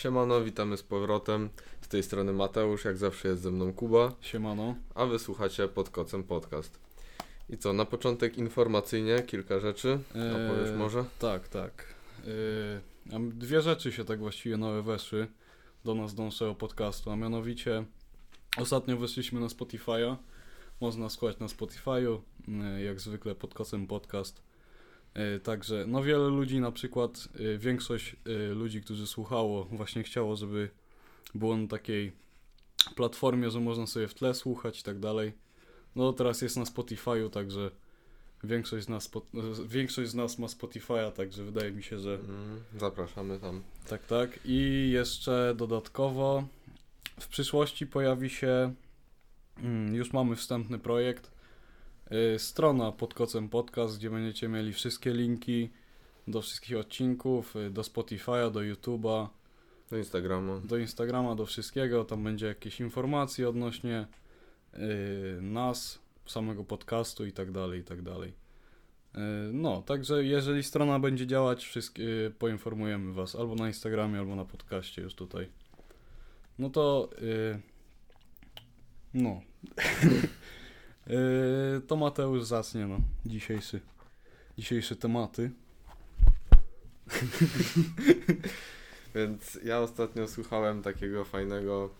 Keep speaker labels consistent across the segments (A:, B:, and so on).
A: Siemano, witamy z powrotem. Z tej strony Mateusz, jak zawsze jest ze mną Kuba,
B: Siemano.
A: a wy słuchacie pod kocem podcast. I co, na początek informacyjnie kilka rzeczy. Opowiesz
B: Eee,
A: może?
B: Tak, tak. Eee, dwie rzeczy się tak właściwie nowe weszły do nas, do naszego podcastu, a mianowicie ostatnio weszliśmy na Spotify'a. Można słuchać na Spotify'u, e, jak zwykle pod kocem podcast. E, Także, no wiele ludzi, na przykład e, większość e, ludzi, którzy słuchało, właśnie chciało, żeby było na takiej platformie, że można sobie w tle słuchać i tak dalej. No teraz jest na Spotify'u, także większość z nas, większość z nas ma Spotify'a, także wydaje mi się, że
A: Mm, zapraszamy tam.
B: tak, tak. I jeszcze dodatkowo w przyszłości pojawi się, mm, już mamy wstępny projekt, strona pod kocem podcast, gdzie będziecie mieli wszystkie linki do wszystkich odcinków, y, do Spotify'a, do YouTube'a,
A: Do Instagrama.
B: do Instagrama, do wszystkiego. Tam będzie jakieś informacje odnośnie y, nas, samego podcastu i tak dalej, i tak dalej. Y, no, także jeżeli strona będzie działać, wszystkie, y, poinformujemy Was albo na Instagramie, albo na podcaście już tutaj. No to y, no. y, to Mateusz zacnie no, dzisiejszy, dzisiejsze tematy.
A: Więc ja ostatnio słuchałem takiego fajnego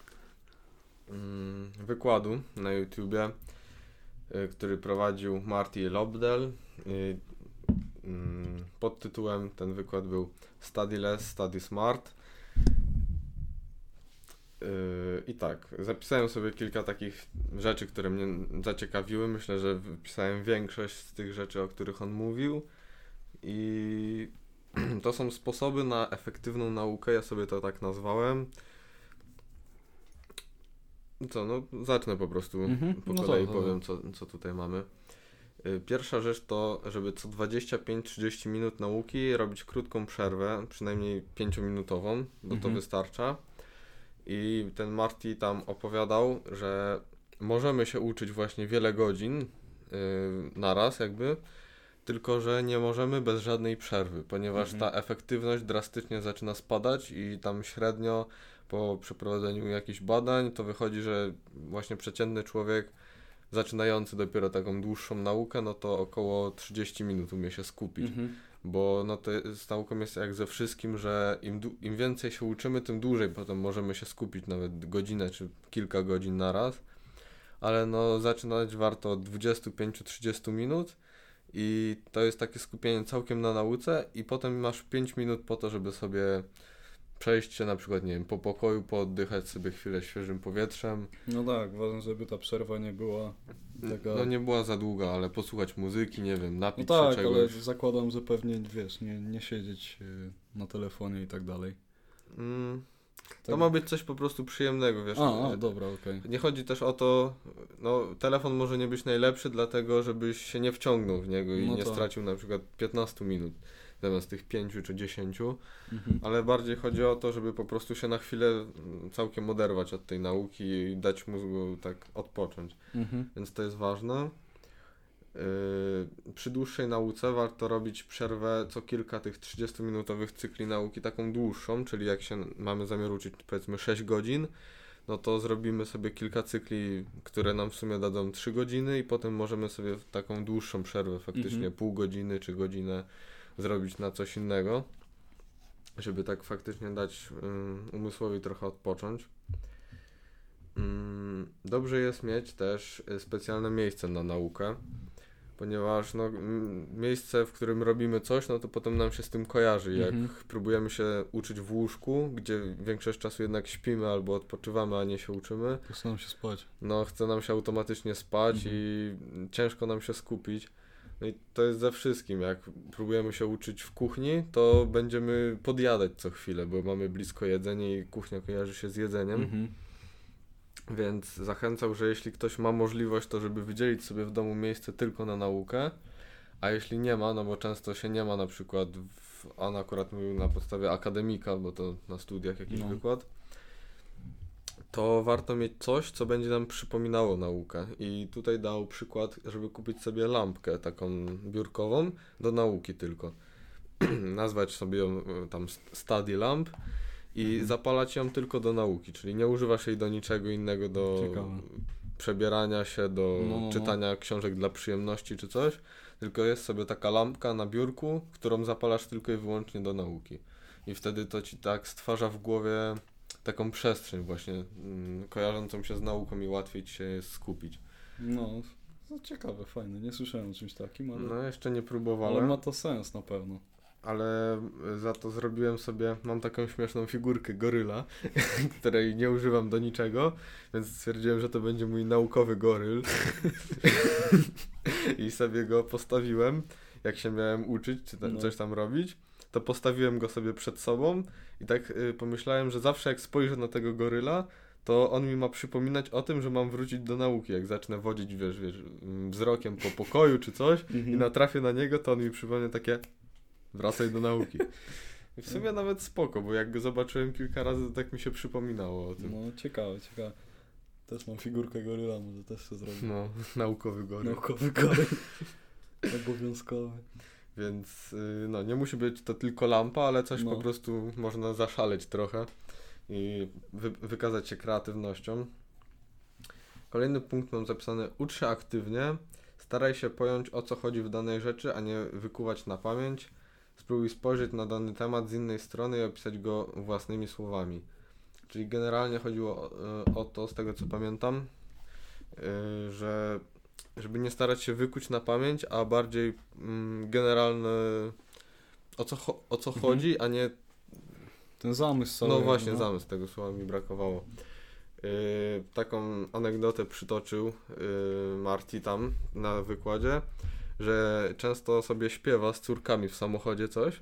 A: mm, wykładu na YouTubie, y, który prowadził Marty Lobdell. Y, pod tytułem ten wykład był Study Less, Study Smart. Y, I tak, zapisałem sobie kilka takich rzeczy, które mnie zaciekawiły. Myślę, że wypisałem większość z tych rzeczy, o których on mówił. I to są sposoby na efektywną naukę, ja sobie to tak nazwałem. Co, no zacznę po prostu,
B: Mhm,
A: po
B: no to-
A: kolei
B: to-
A: powiem, co, co tutaj mamy. Y, Pierwsza rzecz to, żeby co 25-30 minut nauki robić krótką przerwę, przynajmniej 5-minutową, bo to
B: Mhm.
A: wystarcza. I ten Marty tam opowiadał, że możemy się uczyć właśnie wiele godzin yy, naraz jakby, tylko że nie możemy bez żadnej przerwy, ponieważ
B: Mhm.
A: ta efektywność drastycznie zaczyna spadać i tam średnio po przeprowadzeniu jakichś badań to wychodzi, że właśnie przeciętny człowiek zaczynający dopiero taką dłuższą naukę, no to około 30 minut umie się skupić
B: Mhm.
A: Bo no to z nauką jest jak ze wszystkim, że im, im więcej się uczymy, tym dłużej potem możemy się skupić, nawet godzinę czy kilka godzin na raz. Ale no zaczynać warto od 25-30 minut i to jest takie skupienie całkiem na nauce i potem masz 5 minut po to, żeby sobie przejść się na przykład, nie wiem, po pokoju, pooddychać sobie chwilę świeżym powietrzem.
B: No tak, ważne, żeby ta przerwa nie była taka...
A: No nie była za długa, ale posłuchać muzyki, nie wiem,
B: No
A: napić
B: tak,
A: się
B: ale
A: czegoś.
B: zakładam, że pewnie, wiesz, nie, nie siedzieć y, na telefonie i tak dalej.
A: Mm,
B: Tak.
A: to ma być coś po prostu przyjemnego, wiesz.
B: A, a
A: e,
B: dobra, okej.
A: Nie chodzi też o to, no telefon może nie być najlepszy, dlatego żebyś się nie wciągnął w niego i
B: No
A: nie
B: tak.
A: stracił na przykład 15 minut zamiast tych 5 czy 10,
B: Mhm.
A: ale bardziej chodzi o to, żeby po prostu się na chwilę mm, całkiem oderwać od tej nauki i dać mózgu tak odpocząć.
B: Mhm.
A: Więc to jest ważne. Yy, przy dłuższej nauce warto robić przerwę co kilka tych 30-minutowych cykli nauki, taką dłuższą, czyli jak się mamy zamiar uczyć powiedzmy 6 godzin, no to zrobimy sobie kilka cykli, które nam w sumie dadzą 3 godziny i potem możemy sobie taką dłuższą przerwę, faktycznie
B: Mhm.
A: pół godziny czy godzinę zrobić na coś innego, żeby tak faktycznie dać ym, umysłowi trochę odpocząć. Mm, Dobrze jest mieć też y, specjalne miejsce na naukę, ponieważ no, miejsce, w którym robimy coś, no to potem nam się z tym kojarzy. Jak
B: Mhm.
A: próbujemy się uczyć w łóżku, gdzie większość czasu jednak śpimy albo odpoczywamy, a nie się uczymy,
B: Postaram się spać.
A: no chce nam się automatycznie spać
B: Mhm.
A: i ciężko nam się skupić. No i to jest ze wszystkim. Jak próbujemy się uczyć w kuchni, to będziemy podjadać co chwilę, bo mamy blisko jedzenie i kuchnia kojarzy się z jedzeniem.
B: Mhm.
A: Więc zachęcał, że jeśli ktoś ma możliwość, to żeby wydzielić sobie w domu miejsce tylko na naukę, a jeśli nie ma, no bo często się nie ma na przykład, w, on akurat mówił na podstawie akademika, bo to na studiach jakiś
B: No.
A: wykład, to warto mieć coś, co będzie nam przypominało naukę. I tutaj dał przykład, żeby kupić sobie lampkę taką biurkową do nauki tylko. Nazwać sobie ją e, tam Study Lamp i
B: Mhm.
A: zapalać ją tylko do nauki, czyli nie używasz jej do niczego innego, do
B: Ciekawe.
A: przebierania się, do
B: No, no, no.
A: czytania książek dla przyjemności czy coś, tylko jest sobie taka lampka na biurku, którą zapalasz tylko i wyłącznie do nauki. I wtedy to ci tak stwarza w głowie taką przestrzeń właśnie mm, kojarzącą się z nauką i łatwiej ci się skupić.
B: No, no ciekawe, fajne. Nie słyszałem o czymś takim, ale,
A: No jeszcze nie
B: ale
A: próbowałem,
B: ma to sens na pewno.
A: ale za to zrobiłem sobie, mam taką śmieszną figurkę goryla, której nie używam do niczego, więc stwierdziłem, że to będzie mój naukowy goryl i sobie go postawiłem, jak się miałem uczyć, czy tam
B: No.
A: coś tam robić, to postawiłem go sobie przed sobą i tak y, pomyślałem, że zawsze jak spojrzę na tego goryla, to on mi ma przypominać o tym, że mam wrócić do nauki, jak zacznę wodzić, wiesz, wiesz, mm, wzrokiem po pokoju czy coś, i
B: Mhm.
A: natrafię na niego, to on mi przypomnie takie wracaj do nauki. I w sumie nawet spoko, bo jak go zobaczyłem kilka razy, to tak mi się przypominało o tym.
B: No, ciekawe, ciekawe. Też mam figurkę goryla, może też się zrobić.
A: No, naukowy goryl.
B: Naukowy goryl. Obowiązkowy.
A: Więc y, no, nie musi być to tylko lampa, ale coś
B: No.
A: po prostu można zaszaleć trochę i wy, wykazać się kreatywnością. Kolejny punkt mam zapisany: ucz się aktywnie, staraj się pojąć o co chodzi w danej rzeczy, a nie wykuwać na pamięć. Spróbuj spojrzeć na dany temat z innej strony i opisać go własnymi słowami. Czyli generalnie chodziło o, y, o to, z tego co pamiętam, y, że żeby nie starać się wykuć na pamięć, a bardziej mm, generalne o co, o co
B: Mhm.
A: chodzi, a nie
B: Ten zamysł cały.
A: no właśnie, zamysł tego słowa mi brakowało. Yy, taką anegdotę przytoczył yy, Marty tam na wykładzie, że często sobie śpiewa z córkami w samochodzie coś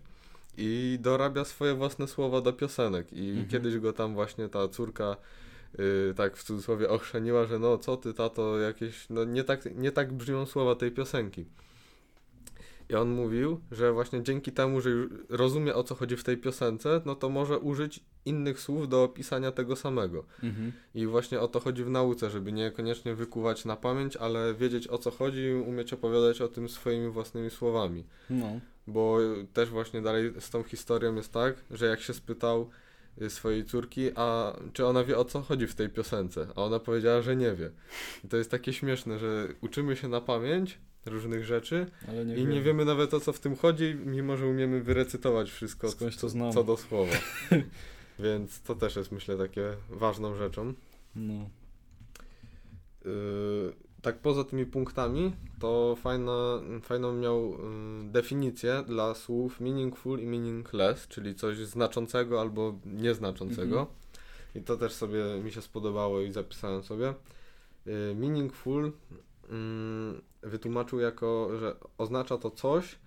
A: i dorabia swoje własne słowa do piosenek. I
B: Mhm.
A: kiedyś go tam właśnie ta córka yy, tak w cudzysłowie ochrzeniła, że no co ty tato, jakieś, no nie tak, nie tak brzmią słowa tej piosenki. I on mówił, że właśnie dzięki temu, że rozumie o co chodzi w tej piosence, no to może użyć innych słów do opisania tego samego.
B: Mhm.
A: I właśnie o to chodzi w nauce, żeby niekoniecznie wykuwać na pamięć, ale wiedzieć o co chodzi i umieć opowiadać o tym swoimi własnymi słowami.
B: No.
A: Bo też właśnie dalej z tą historią jest tak, że jak się spytał swojej córki, a czy ona wie o co chodzi w tej piosence, a ona powiedziała, że nie wie. I to jest takie śmieszne, że uczymy się na pamięć różnych rzeczy,
B: Ale nie
A: i nie wiemy nawet o co w tym chodzi, mimo że umiemy wyrecytować wszystko
B: Skądś to znamy.
A: co do słowa. Więc to też jest myślę takie ważną rzeczą.
B: No.
A: Yy, tak poza tymi punktami, to fajna, fajną miał yy, definicję dla słów meaningful i meaningless, czyli coś znaczącego albo nieznaczącego.
B: Mhm.
A: I to też sobie mi się spodobało i zapisałem sobie. Yy, meaningful mm, wytłumaczył jako, że oznacza to coś,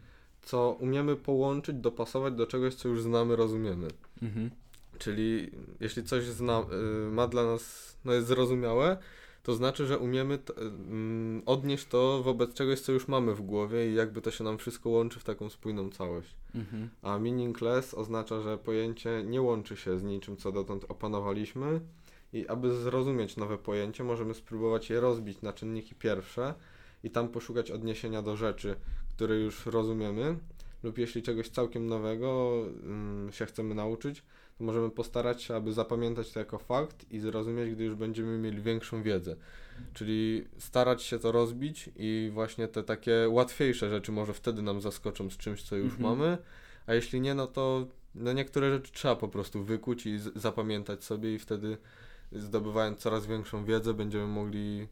A: co umiemy połączyć, dopasować do czegoś, co już znamy, rozumiemy.
B: Mhm.
A: Czyli jeśli coś zna, y, ma dla nas, no jest zrozumiałe, to znaczy, że umiemy t, mm, odnieść to wobec czegoś, co już mamy w głowie i jakby to się nam wszystko łączy w taką spójną całość.
B: Mhm.
A: A meaningless oznacza, że pojęcie nie łączy się z niczym, co dotąd opanowaliśmy i aby zrozumieć nowe pojęcie, możemy spróbować je rozbić na czynniki pierwsze i tam poszukać odniesienia do rzeczy, które już rozumiemy lub jeśli czegoś całkiem nowego mm, się chcemy nauczyć, to możemy postarać się, aby zapamiętać to jako fakt i zrozumieć, gdy już będziemy mieli większą wiedzę. Czyli starać się to rozbić i właśnie te takie łatwiejsze rzeczy może wtedy nam zaskoczą z czymś, co już
B: Mhm.
A: mamy, a jeśli nie, no to no niektóre rzeczy trzeba po prostu wykuć i zapamiętać sobie i wtedy zdobywając coraz większą wiedzę będziemy mogli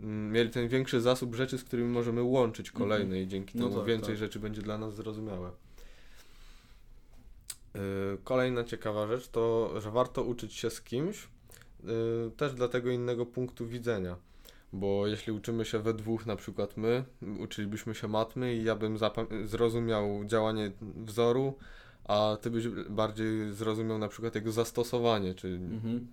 A: mm, mieli ten większy zasób rzeczy, z którymi możemy łączyć
B: Mhm.
A: kolejne i dzięki
B: No
A: temu
B: tak,
A: więcej
B: tak.
A: rzeczy będzie dla nas zrozumiałe. Yy, Kolejna ciekawa rzecz to, że warto uczyć się z kimś, yy, też dla tego innego punktu widzenia. Bo jeśli uczymy się we dwóch, na przykład my, uczylibyśmy się matmy i ja bym zrozumiał działanie wzoru, a ty byś bardziej zrozumiał na przykład jego zastosowanie, czy...
B: Mhm.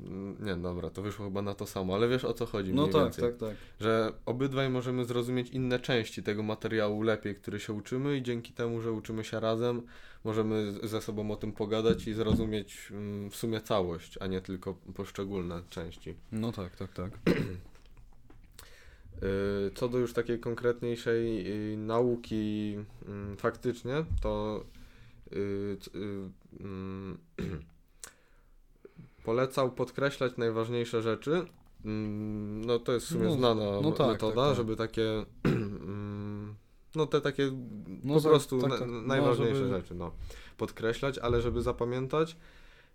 A: Mm, Nie, dobra, to wyszło chyba na to samo, ale wiesz o co chodzi
B: No tak,
A: więcej.
B: tak, tak.
A: Że obydwaj możemy zrozumieć inne części tego materiału lepiej, który się uczymy i dzięki temu, że uczymy się razem, możemy ze sobą o tym pogadać i zrozumieć mm, w sumie całość, a nie tylko poszczególne części.
B: No tak, tak, tak.
A: Yy, Co do już takiej konkretniejszej yy, nauki mm, faktycznie, to mm, polecał podkreślać najważniejsze rzeczy. Mm, No to jest w sumie
B: No,
A: znana
B: no tak,
A: metoda,
B: tak, tak.
A: żeby takie mm, no te takie
B: No
A: po prostu
B: tak,
A: na,
B: tak. No,
A: najważniejsze
B: żeby-
A: rzeczy, no. Podkreślać, ale żeby zapamiętać,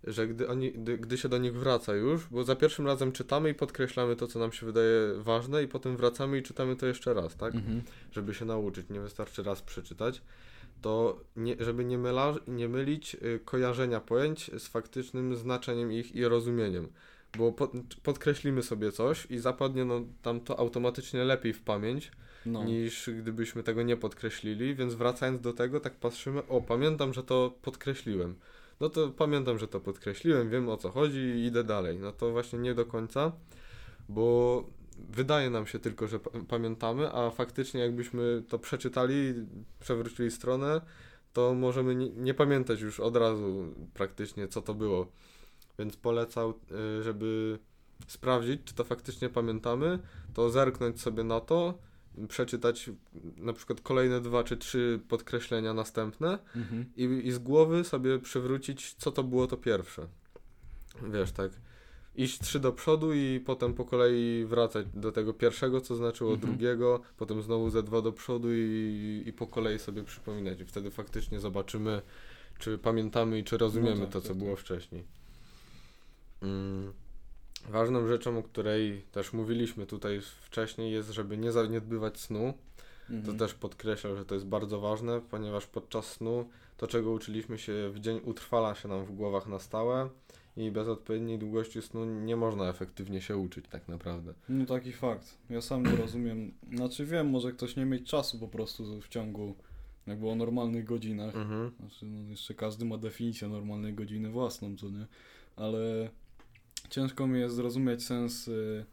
A: że gdy, oni, gdy, gdy się do nich wraca już, bo za pierwszym razem czytamy i podkreślamy to, co nam się wydaje ważne i potem wracamy i czytamy to jeszcze raz, tak?
B: Mhm.
A: Żeby się nauczyć, nie wystarczy raz przeczytać, to nie, żeby nie, myla, nie mylić y, kojarzenia pojęć z faktycznym znaczeniem ich i rozumieniem. Bo pod, podkreślimy sobie coś i zapadnie no, tam to automatycznie lepiej w pamięć,
B: No.
A: niż gdybyśmy tego nie podkreślili, więc wracając do tego, tak patrzymy, o, pamiętam, że to podkreśliłem. No to pamiętam, że to podkreśliłem, wiem o co chodzi i idę dalej. No to właśnie nie do końca, bo wydaje nam się tylko, że pa- pamiętamy, a faktycznie jakbyśmy to przeczytali, przewrócili stronę, to możemy nie, nie pamiętać już od razu praktycznie, co to było. Więc polecał, y, żeby sprawdzić, czy to faktycznie pamiętamy, to zerknąć sobie na to, przeczytać na przykład kolejne dwa czy trzy podkreślenia następne
B: Mhm.
A: i, i z głowy sobie przywrócić, co to było to pierwsze. Wiesz, tak. Iść trzy do przodu i potem po kolei wracać do tego pierwszego, co znaczyło
B: Mhm.
A: drugiego, potem znowu ze dwa do przodu i, i po kolei sobie przypominać. I wtedy faktycznie zobaczymy, czy pamiętamy i czy rozumiemy
B: tak,
A: to,
B: tak,
A: co
B: tak.
A: było wcześniej. Mm. Ważną rzeczą, o której też mówiliśmy tutaj wcześniej, jest, żeby nie zaniedbywać snu. To
B: Mhm.
A: też podkreślał, że to jest bardzo ważne, ponieważ podczas snu to, czego uczyliśmy się w dzień, utrwala się nam w głowach na stałe i bez odpowiedniej długości snu nie można efektywnie się uczyć tak naprawdę.
B: No taki fakt. Ja sam nie rozumiem. Znaczy wiem, może ktoś nie mieć czasu po prostu w ciągu jakby o normalnych godzinach.
A: Mhm.
B: Znaczy, no jeszcze każdy ma definicję normalnej godziny własną, co nie? Ale ciężko mi jest zrozumieć sens y,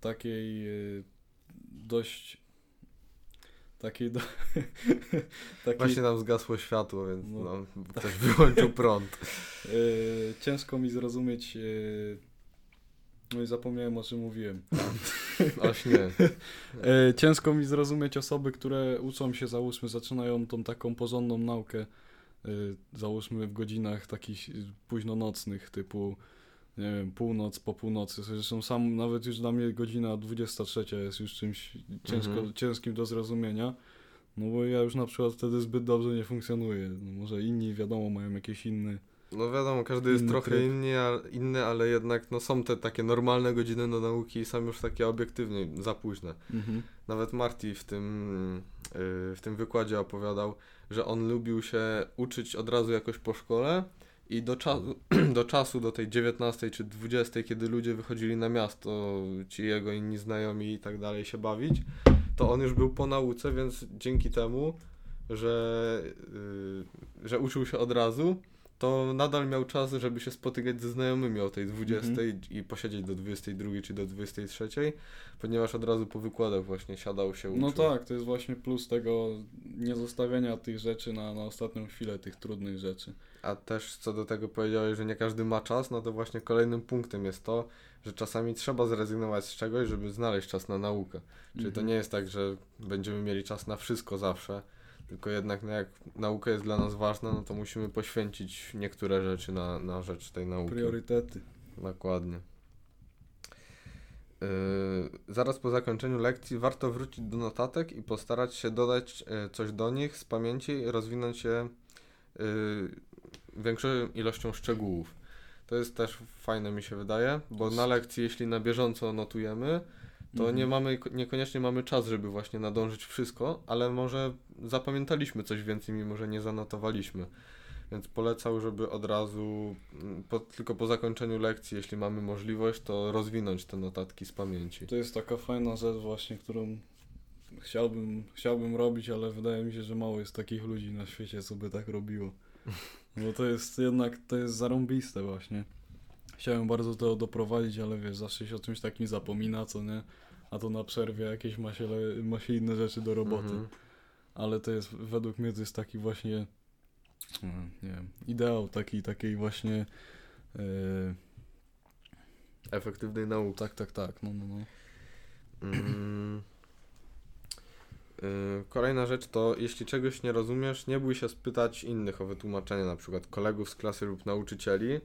B: takiej y, dość takiej do, takiej
A: Właśnie nam zgasło światło, więc
B: No.
A: nam ktoś wyłączył prąd.
B: y, ciężko mi zrozumieć y, no i zapomniałem o czym mówiłem.
A: O śnie.
B: E, ciężko mi zrozumieć osoby, które uczą się, załóżmy, zaczynają tą taką porządną naukę, załóżmy w godzinach takich późnonocnych, typu, nie wiem, północ po północy. Zresztą sam, nawet już dla mnie godzina 23 jest już czymś ciężko,
A: Mhm.
B: ciężkim do zrozumienia. No bo ja już na przykład wtedy zbyt dobrze nie funkcjonuję. No może inni, wiadomo, mają jakieś inne...
A: No wiadomo, każdy jest trochę
B: tryb.
A: inny, a, inny, ale jednak no, są te takie normalne godziny do nauki i są już takie obiektywnie za późne.
B: Mhm.
A: Nawet Marty w tym, yy, w tym wykładzie opowiadał, że on lubił się uczyć od razu jakoś po szkole i do, czasu, do czasu, do tej 19 czy 20, kiedy ludzie wychodzili na miasto, ci jego inni znajomi i tak dalej się bawić, to on już był po nauce, więc dzięki temu, że, yy, że uczył się od razu, to nadal miał czas, żeby się spotykać ze znajomymi o tej 20
B: Mhm.
A: i posiedzieć do 22 czy do 23, ponieważ od razu po wykładach właśnie siadał się uczył.
B: No tak, to jest właśnie plus tego nie zostawiania tych rzeczy na, na ostatnią chwilę, tych trudnych rzeczy.
A: A też co do tego powiedziałeś, że nie każdy ma czas, no to właśnie kolejnym punktem jest to, że czasami trzeba zrezygnować z czegoś, żeby znaleźć czas na naukę. Czyli to
B: Mhm.
A: nie jest tak, że będziemy mieli czas na wszystko zawsze, tylko jednak no jak nauka jest dla nas ważna, no to musimy poświęcić niektóre rzeczy na, na rzecz tej nauki.
B: Priorytety.
A: Dokładnie. Yy, zaraz po zakończeniu lekcji warto wrócić do notatek i postarać się dodać yy, coś do nich z pamięci i rozwinąć je yy, większą ilością szczegółów. To jest też fajne mi się wydaje, bo na lekcji jeśli na bieżąco notujemy, to
B: Mhm.
A: nie mamy, niekoniecznie mamy czas, żeby właśnie nadążyć wszystko, ale może zapamiętaliśmy coś więcej, mimo że nie zanotowaliśmy. Więc polecał, żeby od razu, mm, po, tylko po zakończeniu lekcji, jeśli mamy możliwość, to rozwinąć te notatki z pamięci.
B: To jest taka fajna rzecz właśnie, którą chciałbym, chciałbym robić, ale wydaje mi się, że mało jest takich ludzi na świecie, co by tak robiło. Bo to jest jednak, to jest zarąbiste właśnie. Chciałem bardzo to doprowadzić, ale wiesz, zawsze się o czymś takim zapomina, co nie? A to na przerwie jakieś ma się, ma się inne rzeczy do roboty.
A: Mhm.
B: Ale to jest, według mnie to jest taki właśnie, mm, nie wiem, ideał taki, takiej właśnie, yy,
A: Efektywnej nauki.
B: tak, tak, tak, no, no, no.
A: Mm. Y, Kolejna rzecz to, jeśli czegoś nie rozumiesz, nie bój się spytać innych o wytłumaczenie, na przykład kolegów z klasy lub nauczycieli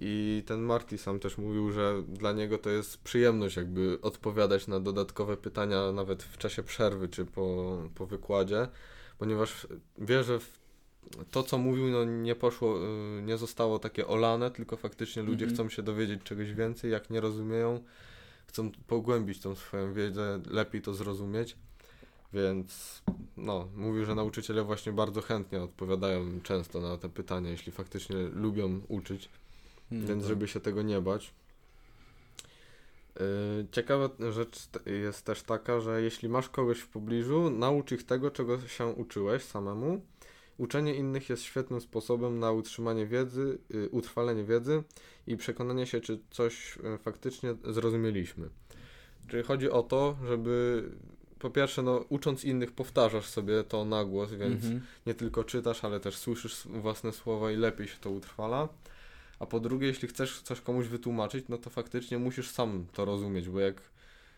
A: I ten Marty sam też mówił, że dla niego to jest przyjemność jakby odpowiadać na dodatkowe pytania nawet w czasie przerwy czy po, po wykładzie, ponieważ wie, że to, co mówił, no nie poszło, y, nie zostało takie olane, tylko faktycznie ludzie
B: Mhm.
A: chcą się dowiedzieć czegoś więcej, jak nie rozumieją, chcą pogłębić tą swoją wiedzę, lepiej to zrozumieć, więc no, mówił, że nauczyciele właśnie bardzo chętnie odpowiadają często na te pytania, jeśli faktycznie lubią uczyć,
B: No
A: więc
B: tak.
A: żeby się tego nie bać. Yy, Ciekawa rzecz jest też taka, że jeśli masz kogoś w pobliżu, naucz ich tego, czego się uczyłeś samemu. Uczenie innych jest świetnym sposobem na utrzymanie wiedzy, yy, utrwalenie wiedzy i przekonanie się, czy coś yy, faktycznie zrozumieliśmy. Czyli chodzi o to, żeby po pierwsze, no, ucząc innych, powtarzasz sobie to na głos, więc
B: Mhm.
A: nie tylko czytasz, ale też słyszysz własne słowa i lepiej się to utrwala. A po drugie, jeśli chcesz coś komuś wytłumaczyć, no to faktycznie musisz sam to rozumieć, bo jak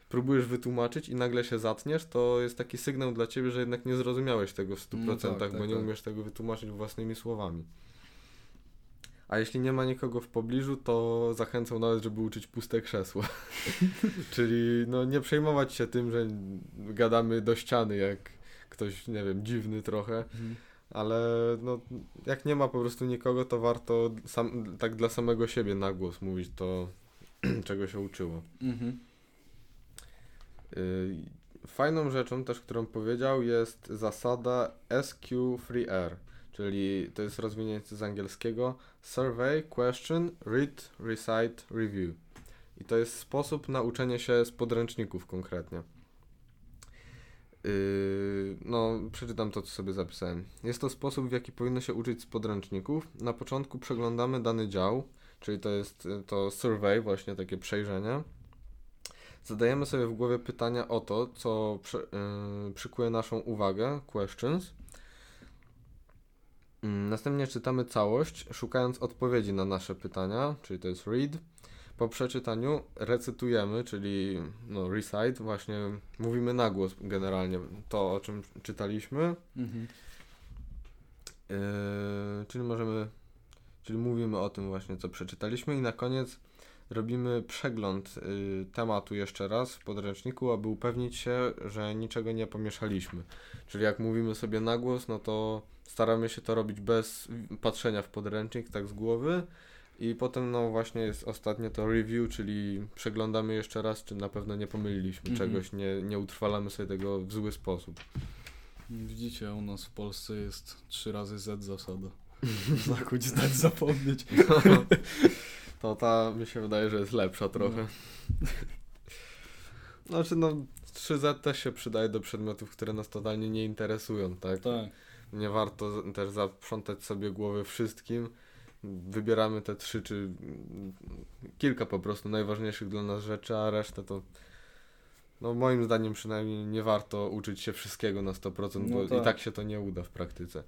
A: próbujesz wytłumaczyć i nagle się zatniesz, to jest taki sygnał dla ciebie, że jednak nie zrozumiałeś tego w 100%,
B: No tak,
A: bo
B: tak,
A: nie
B: tak.
A: umiesz tego wytłumaczyć własnymi słowami. A jeśli nie ma nikogo w pobliżu, to zachęcam nawet, żeby uczyć puste krzesło. Czyli no nie przejmować się tym, że gadamy do ściany, jak ktoś, nie wiem, dziwny trochę,
B: Mhm.
A: Ale no, jak nie ma po prostu nikogo, to warto sam, tak dla samego siebie na głos mówić to, czego się uczyło.
B: Mhm.
A: Y, Fajną rzeczą też, którą powiedział, jest zasada SQ3R, czyli to jest rozwinięcie z angielskiego Survey, Question, Read, Recite, Review. I to jest sposób na uczenie się z podręczników konkretnie. Yy, no, przeczytam to, co sobie zapisałem. Jest to sposób, w jaki powinno się uczyć z podręczników. Na początku przeglądamy dany dział, czyli to jest y, to survey, właśnie takie przejrzenie. Zadajemy sobie w głowie pytania o to, co przy, yy, przykuje naszą uwagę, questions. Mm, Następnie czytamy całość, szukając odpowiedzi na nasze pytania, czyli to jest read. Po przeczytaniu recytujemy, czyli no, recite, właśnie mówimy na głos generalnie to, o czym czytaliśmy.
B: Mhm.
A: Yy, czyli możemy, czyli mówimy o tym właśnie, co przeczytaliśmy i na koniec robimy przegląd yy, tematu jeszcze raz w podręczniku, aby upewnić się, że niczego nie pomieszaliśmy. Czyli jak mówimy sobie na głos, no to staramy się to robić bez patrzenia w podręcznik, tak z głowy. I potem no właśnie jest ostatnie to review, czyli przeglądamy jeszcze raz, czy na pewno nie pomyliliśmy
B: Mhm.
A: czegoś, nie, nie utrwalamy sobie tego w zły sposób.
B: Widzicie, u nas w Polsce jest trzy razy Z zasada. Zakuć, zdać, zapomnieć.
A: To ta mi się wydaje, że jest lepsza trochę. Znaczy no 3Z też się przydaje do przedmiotów, które nas totalnie nie interesują, tak?
B: Tak.
A: Nie warto też zaprzątać sobie głowy wszystkim. Wybieramy te trzy czy kilka po prostu najważniejszych dla nas rzeczy, a resztę to no moim zdaniem przynajmniej nie warto uczyć się wszystkiego na 100%,
B: No
A: bo
B: tak.
A: i tak się to nie uda w praktyce.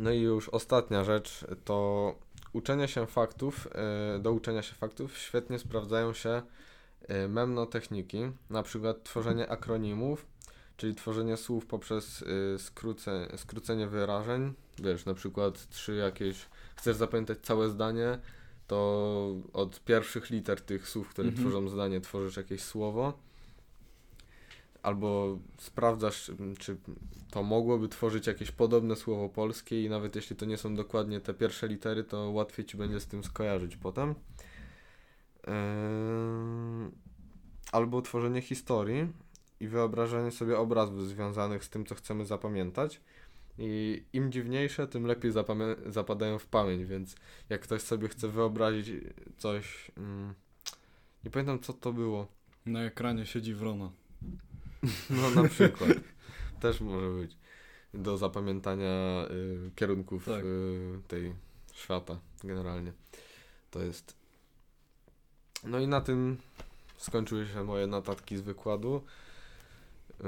A: No i już ostatnia rzecz to uczenie się faktów, e, do uczenia się faktów świetnie sprawdzają się e, memnotechniki, na przykład tworzenie akronimów, czyli tworzenie słów poprzez y, skróce, skrócenie wyrażeń. Wiesz, na przykład trzy jakieś, chcesz zapamiętać całe zdanie, to od pierwszych liter tych słów, które
B: Mhm.
A: tworzą zdanie, tworzysz jakieś słowo. Albo sprawdzasz, m, czy to mogłoby tworzyć jakieś podobne słowo polskie i nawet jeśli to nie są dokładnie te pierwsze litery, to łatwiej ci będzie z tym skojarzyć potem. Ym, Albo tworzenie historii i wyobrażanie sobie obrazów związanych z tym, co chcemy zapamiętać. I im dziwniejsze, tym lepiej zapadają w pamięć, więc jak ktoś sobie chce wyobrazić coś. Mm, nie pamiętam, co to było.
B: Na ekranie siedzi wrona.
A: No, na przykład. Też może być. Do zapamiętania y, kierunków
B: Tak.
A: y, tej świata generalnie. To jest. No i na tym skończyły się moje notatki z wykładu. Yy,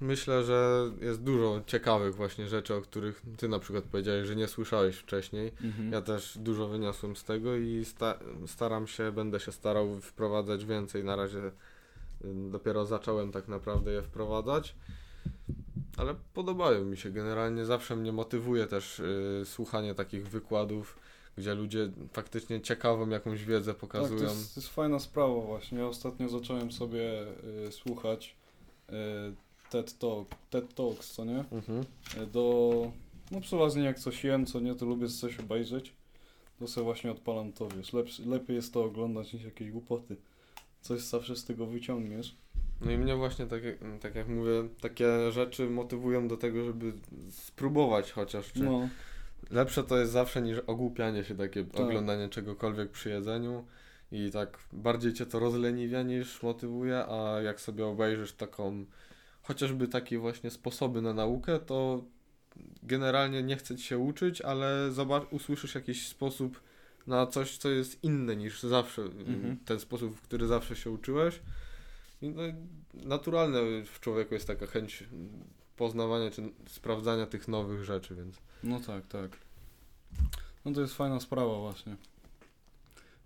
A: Myślę, że jest dużo ciekawych właśnie rzeczy, o których ty na przykład powiedziałeś, że nie słyszałeś wcześniej.
B: Mhm.
A: Ja też dużo wyniosłem z tego i sta staram się, będę się starał wprowadzać więcej. Na razie dopiero zacząłem tak naprawdę je wprowadzać, ale podobają mi się generalnie. Zawsze mnie motywuje też y, słuchanie takich wykładów, gdzie ludzie faktycznie ciekawą jakąś wiedzę
B: Tak, to
A: pokazują.
B: jest, to jest fajna sprawa właśnie. Ja ostatnio zacząłem sobie y, słuchać y, TED Talk, TED Talks, co nie?
A: Mhm.
B: Y, do, no przeważnie jak coś jem, co nie, to lubię coś obejrzeć. To sobie właśnie odpalam to, wiesz, lepszy, lepiej jest to oglądać niż jakieś głupoty. Coś zawsze z tego wyciągniesz.
A: No i mnie właśnie, tak jak, tak jak mówię, takie rzeczy motywują do tego, żeby spróbować chociaż. Czy
B: No,
A: Lepsze to jest zawsze niż ogłupianie się, takie
B: Tak.
A: oglądanie czegokolwiek przy jedzeniu. I tak bardziej cię to rozleniwia niż motywuje, a jak sobie obejrzysz taką, chociażby takie właśnie sposoby na naukę, to generalnie nie chce ci się uczyć, ale zobacz, usłyszysz jakiś sposób na coś, co jest inne niż zawsze,
B: Mhm.
A: ten sposób, w który zawsze się uczyłeś. I no, naturalne w człowieku jest taka chęć poznawania czy sprawdzania tych nowych rzeczy, więc
B: no tak, tak. No to jest fajna sprawa właśnie.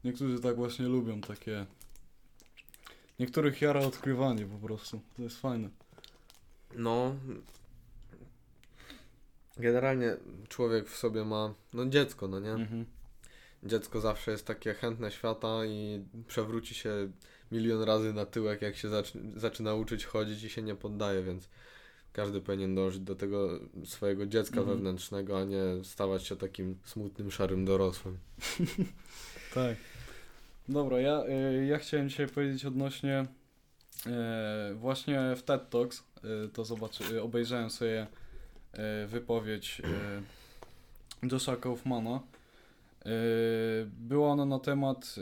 B: Niektórzy tak właśnie lubią takie... Niektórych jara odkrywanie po prostu. To jest fajne.
A: No. Generalnie człowiek w sobie ma, no dziecko, no nie?
B: Mhm.
A: Dziecko zawsze jest takie chętne świata i przewróci się milion razy na tyłek, jak się zaczy- zaczyna uczyć chodzić i się nie poddaje, więc każdy powinien dążyć do tego swojego dziecka
B: Mhm.
A: wewnętrznego, a nie stawać się takim smutnym, szarym dorosłym.
B: Tak. Dobra, ja, y, ja chciałem dzisiaj powiedzieć odnośnie właśnie w TED Talks, y, to zobaczy, y, obejrzałem sobie wypowiedź Josha Kaufmana. Była ona na temat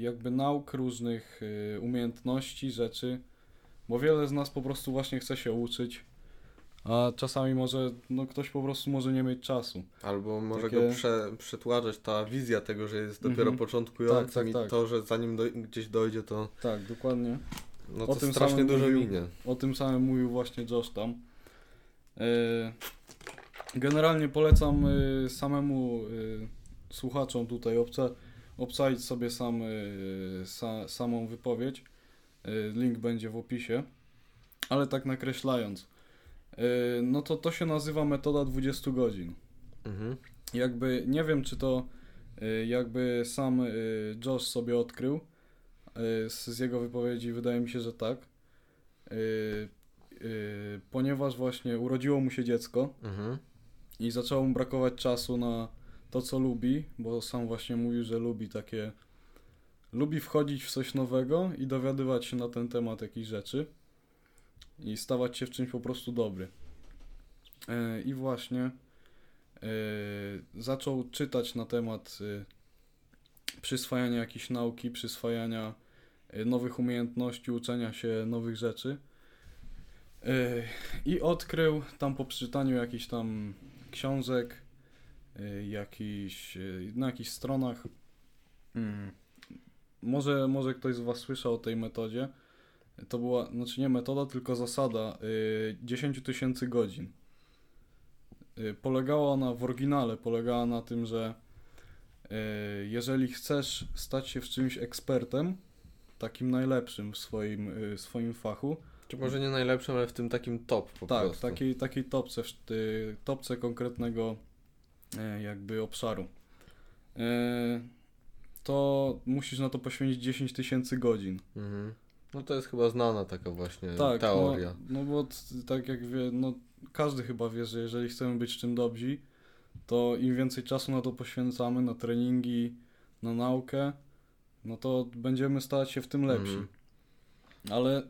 B: jakby nauk różnych umiejętności, rzeczy, bo wiele z nas po prostu właśnie chce się uczyć, a czasami może no, ktoś po prostu może nie mieć czasu.
A: Albo może
B: Takie-
A: go prze, przetłaczać ta wizja tego, że jest dopiero
B: Mhm.
A: początkującym
B: Tak, tak,
A: i
B: tak.
A: to, że zanim doj- gdzieś dojdzie, to
B: Tak, dokładnie.
A: No
B: O
A: to
B: tym
A: strasznie
B: samym
A: dużo
B: mówił-
A: minie.
B: O tym samym mówił właśnie Josh tam. Yy, Generalnie polecam yy, samemu yy, słuchaczom tutaj obca, sobie sam, sa, samą wypowiedź. Link będzie w opisie. Ale tak nakreślając, no to to się nazywa metoda 20 godzin.
A: Mhm.
B: Jakby nie wiem, czy to jakby sam Josh sobie odkrył. Y, z, z jego wypowiedzi wydaje mi się, że tak. Y, y, ponieważ właśnie urodziło mu się dziecko
A: Mhm.
B: i zaczęło mu brakować czasu na to, co lubi, bo sam właśnie mówił, że lubi takie. Lubi wchodzić w coś nowego i dowiadywać się na ten temat jakichś rzeczy i stawać się w czymś po prostu dobry. I właśnie zaczął czytać na temat przyswajania jakiejś nauki, przyswajania nowych umiejętności, uczenia się nowych rzeczy. E, I odkrył tam po przeczytaniu jakichś tam książek, y, jakiś, y, na jakichś stronach. Mm. Może, może ktoś z Was słyszał o tej metodzie. To była, znaczy nie metoda, tylko zasada y, 10 tysięcy godzin. Y, Polegała ona w oryginale, polegała na tym, że y, jeżeli chcesz stać się w czymś ekspertem, takim najlepszym w swoim, y, swoim fachu,
A: Czy może nie najlepszym, ale w tym takim top po
B: tak,
A: prostu.
B: takiej, takiej topce, y, topce konkretnego e, jakby obszaru. E, To musisz na to poświęcić 10 tysięcy godzin.
A: Mhm. No to jest chyba znana taka właśnie
B: Tak,
A: teoria.
B: No, no bo tak jak wie, no każdy chyba wie, że jeżeli chcemy być czym dobrzy, to im więcej czasu na to poświęcamy, na treningi, na naukę, no to będziemy stać się w tym lepsi.
A: Mhm.
B: Ale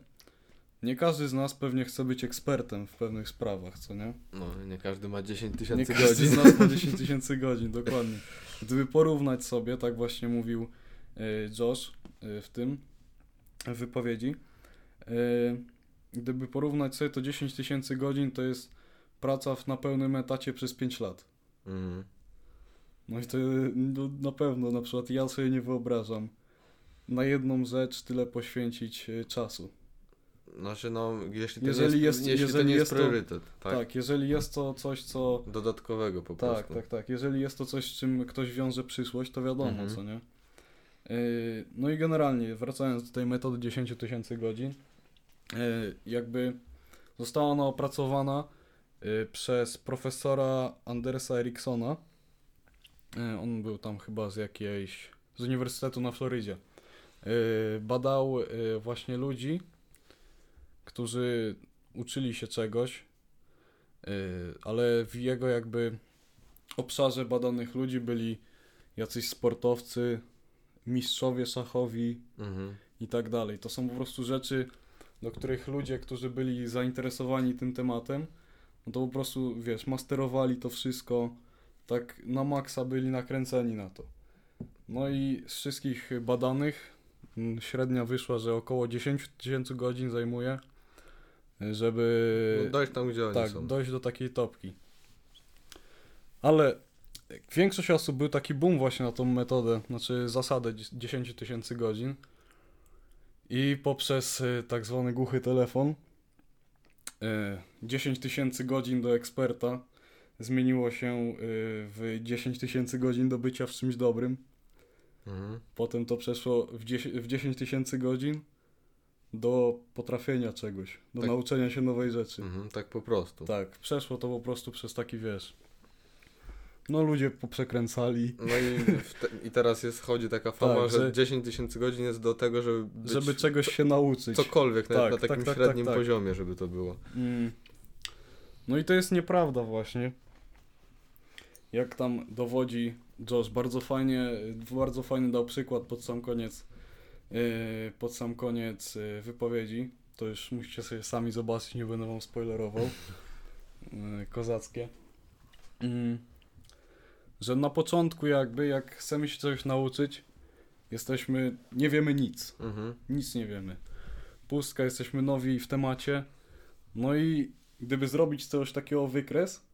B: nie każdy z nas pewnie chce być ekspertem w pewnych sprawach, co nie?
A: No, nie każdy ma 10
B: Nie
A: tysięcy
B: każdy
A: godzin.
B: z nas ma 10 tysięcy godzin, dokładnie. Gdyby porównać sobie, tak właśnie mówił y, Josh y, w tym w wypowiedzi, y, gdyby porównać sobie to 10 tysięcy godzin, to jest praca w, na pełnym etacie przez 5 lat.
A: Mhm.
B: No i to no, na pewno, na przykład ja sobie nie wyobrażam na jedną rzecz tyle poświęcić y, czasu.
A: Znaczy no, jeśli to
B: Jeżeli
A: jest,
B: jest-
A: jeśli to
B: jeżeli
A: nie jest
B: jest to-
A: priorytet, tak?
B: Tak. jeżeli jest to coś, co
A: Dodatkowego po
B: Tak,
A: prostu.
B: tak, tak. Jeżeli jest to coś, z czym ktoś wiąże przyszłość, to wiadomo,
A: Mhm.
B: co nie? Yy, No i generalnie, wracając do tej metody 10 tysięcy godzin, yy, jakby została ona opracowana yy, przez profesora Andersa Eriksona. E, On był tam chyba z jakiejś, z uniwersytetu na Florydzie. E, Badał e, właśnie ludzi, którzy uczyli się czegoś, e, ale w jego jakby obszarze badanych ludzi byli jacyś sportowcy, mistrzowie szachowi
A: Mhm.
B: i tak dalej. To są po prostu rzeczy, do których ludzie, którzy byli zainteresowani tym tematem, no to po prostu, wiesz, masterowali to wszystko, tak na maksa byli nakręceni na to. No i z wszystkich badanych średnia wyszła, że około 10 tysięcy godzin zajmuje, żeby
A: No, dojść tam, gdzie oni
B: tak,
A: są.
B: dojść do takiej topki. Ale większość osób był taki boom właśnie na tą metodę, znaczy zasadę 10 tysięcy godzin. I poprzez y, tak zwany głuchy telefon y, 10 tysięcy godzin do eksperta zmieniło się y, w 10 tysięcy godzin do bycia w czymś dobrym.
A: Mhm.
B: Potem to przeszło w 10 w 10 tysięcy godzin do potrafienia czegoś, do
A: Tak.
B: nauczenia się nowej rzeczy.
A: Mhm. Tak po prostu.
B: Tak, przeszło to po prostu przez taki wiesz. No ludzie poprzekręcali,
A: No i, te, i teraz jest, chodzi taka fama,
B: Tak,
A: że,
B: że-
A: 10 tysięcy godzin jest do tego, żeby
B: żeby czegoś się nauczyć.
A: cokolwiek,
B: Tak,
A: na
B: tak,
A: takim
B: tak,
A: średnim
B: tak, tak.
A: poziomie, żeby to było.
B: Mm. No i to jest nieprawda właśnie. Jak tam dowodzi Josh, bardzo fajnie, bardzo fajny dał przykład pod sam koniec, yy, pod sam koniec yy, wypowiedzi. To już musicie sobie sami zobaczyć, nie będę wam spoilerował. Yy, kozackie. Mm. Że na początku jakby, jak chcemy się czegoś nauczyć, jesteśmy, nie wiemy nic.
A: Mhm.
B: Nic nie wiemy. Pustka, jesteśmy nowi w temacie. No i gdyby zrobić coś takiego wykres,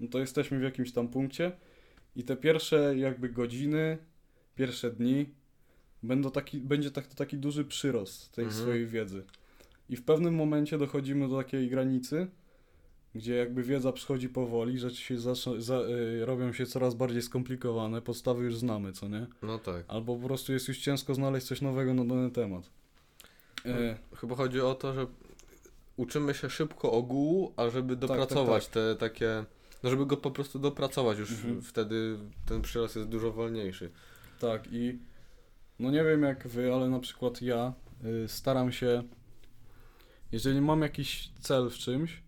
B: no to jesteśmy w jakimś tam punkcie i te pierwsze jakby godziny, pierwsze dni będą taki, będzie tak, to taki duży przyrost tej
A: Mhm.
B: swojej wiedzy. I w pewnym momencie dochodzimy do takiej granicy, gdzie jakby wiedza przychodzi powoli, rzeczy się za, y, robią się coraz bardziej skomplikowane, podstawy już znamy, co nie?
A: No tak.
B: Albo po prostu jest już ciężko znaleźć coś nowego na dany temat. E,
A: Chyba chodzi o to, że uczymy się szybko ogółu, a żeby dopracować
B: tak,
A: te takie, no żeby go po prostu dopracować, już
B: Mhm.
A: wtedy ten przyrost jest dużo wolniejszy.
B: tak, i no nie wiem jak wy, ale na przykład ja y, staram się, jeżeli mam jakiś cel w czymś,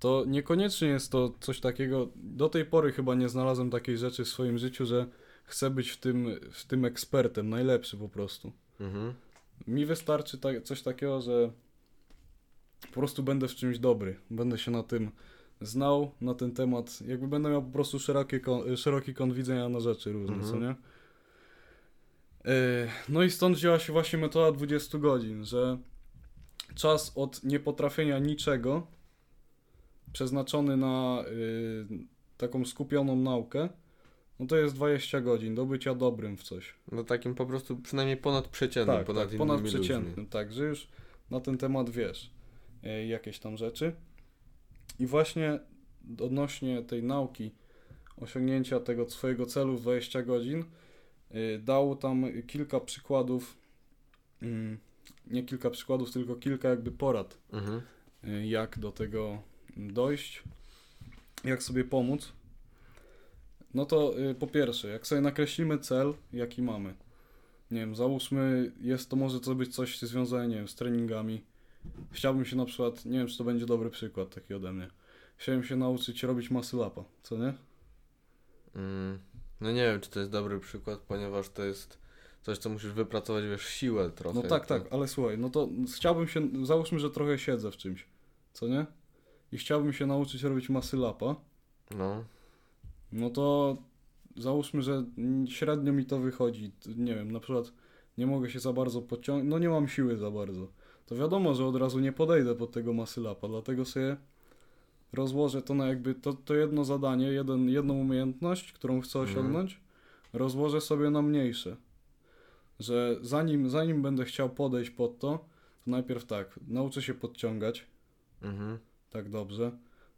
B: to niekoniecznie jest to coś takiego, do tej pory chyba nie znalazłem takiej rzeczy w swoim życiu, że chcę być w tym, w tym ekspertem, najlepszy po prostu.
A: Mhm.
B: Mi wystarczy ta, coś takiego, że po prostu będę w czymś dobry. Będę się na tym znał, na ten temat. Jakby będę miał po prostu szerokie, szeroki kąt widzenia na rzeczy różne,
A: Mhm.
B: co nie? Yy, No i stąd wzięła się właśnie metoda 20 godzin, że czas od niepotrafienia niczego przeznaczony na yy, taką skupioną naukę, no to jest 20 godzin do bycia dobrym w coś.
A: No takim po prostu przynajmniej ponadprzeciętnym,
B: Tak,
A: ponad
B: tak, ponadprzeciętnym, tak, że już na ten temat wiesz e, jakieś tam rzeczy. I właśnie odnośnie tej nauki, osiągnięcia tego swojego celu w 20 godzin, e, dał tam kilka przykładów, mm, nie kilka przykładów, tylko kilka jakby porad,
A: Mhm.
B: e, jak do tego dojść, jak sobie pomóc. No to y, po pierwsze, jak sobie nakreślimy cel, jaki mamy, nie wiem, załóżmy, jest to może to być coś związane, nie wiem, z treningami. Chciałbym się na przykład, nie wiem, czy to będzie dobry przykład taki ode mnie. Chciałem się nauczyć robić muscle upa, co nie?
A: Mm. No nie wiem, czy to jest dobry przykład, ponieważ to jest coś, co musisz wypracować, wiesz, siłę trochę.
B: No tak,
A: to-
B: tak, ale słuchaj, no to chciałbym się, załóżmy, że trochę siedzę w czymś, co nie? I chciałbym się nauczyć robić muscle upa,
A: No.
B: no to załóżmy, że średnio mi to wychodzi. Nie wiem, na przykład nie mogę się za bardzo podciągnąć, no nie mam siły za bardzo. To wiadomo, że od razu nie podejdę pod tego masylapa, dlatego sobie rozłożę to na jakby to, to jedno zadanie, jeden, jedną umiejętność, którą chcę
A: Mhm.
B: osiągnąć, rozłożę sobie na mniejsze. Że zanim, zanim będę chciał podejść pod to, to najpierw tak, nauczę się podciągać,
A: Mhm.
B: tak dobrze.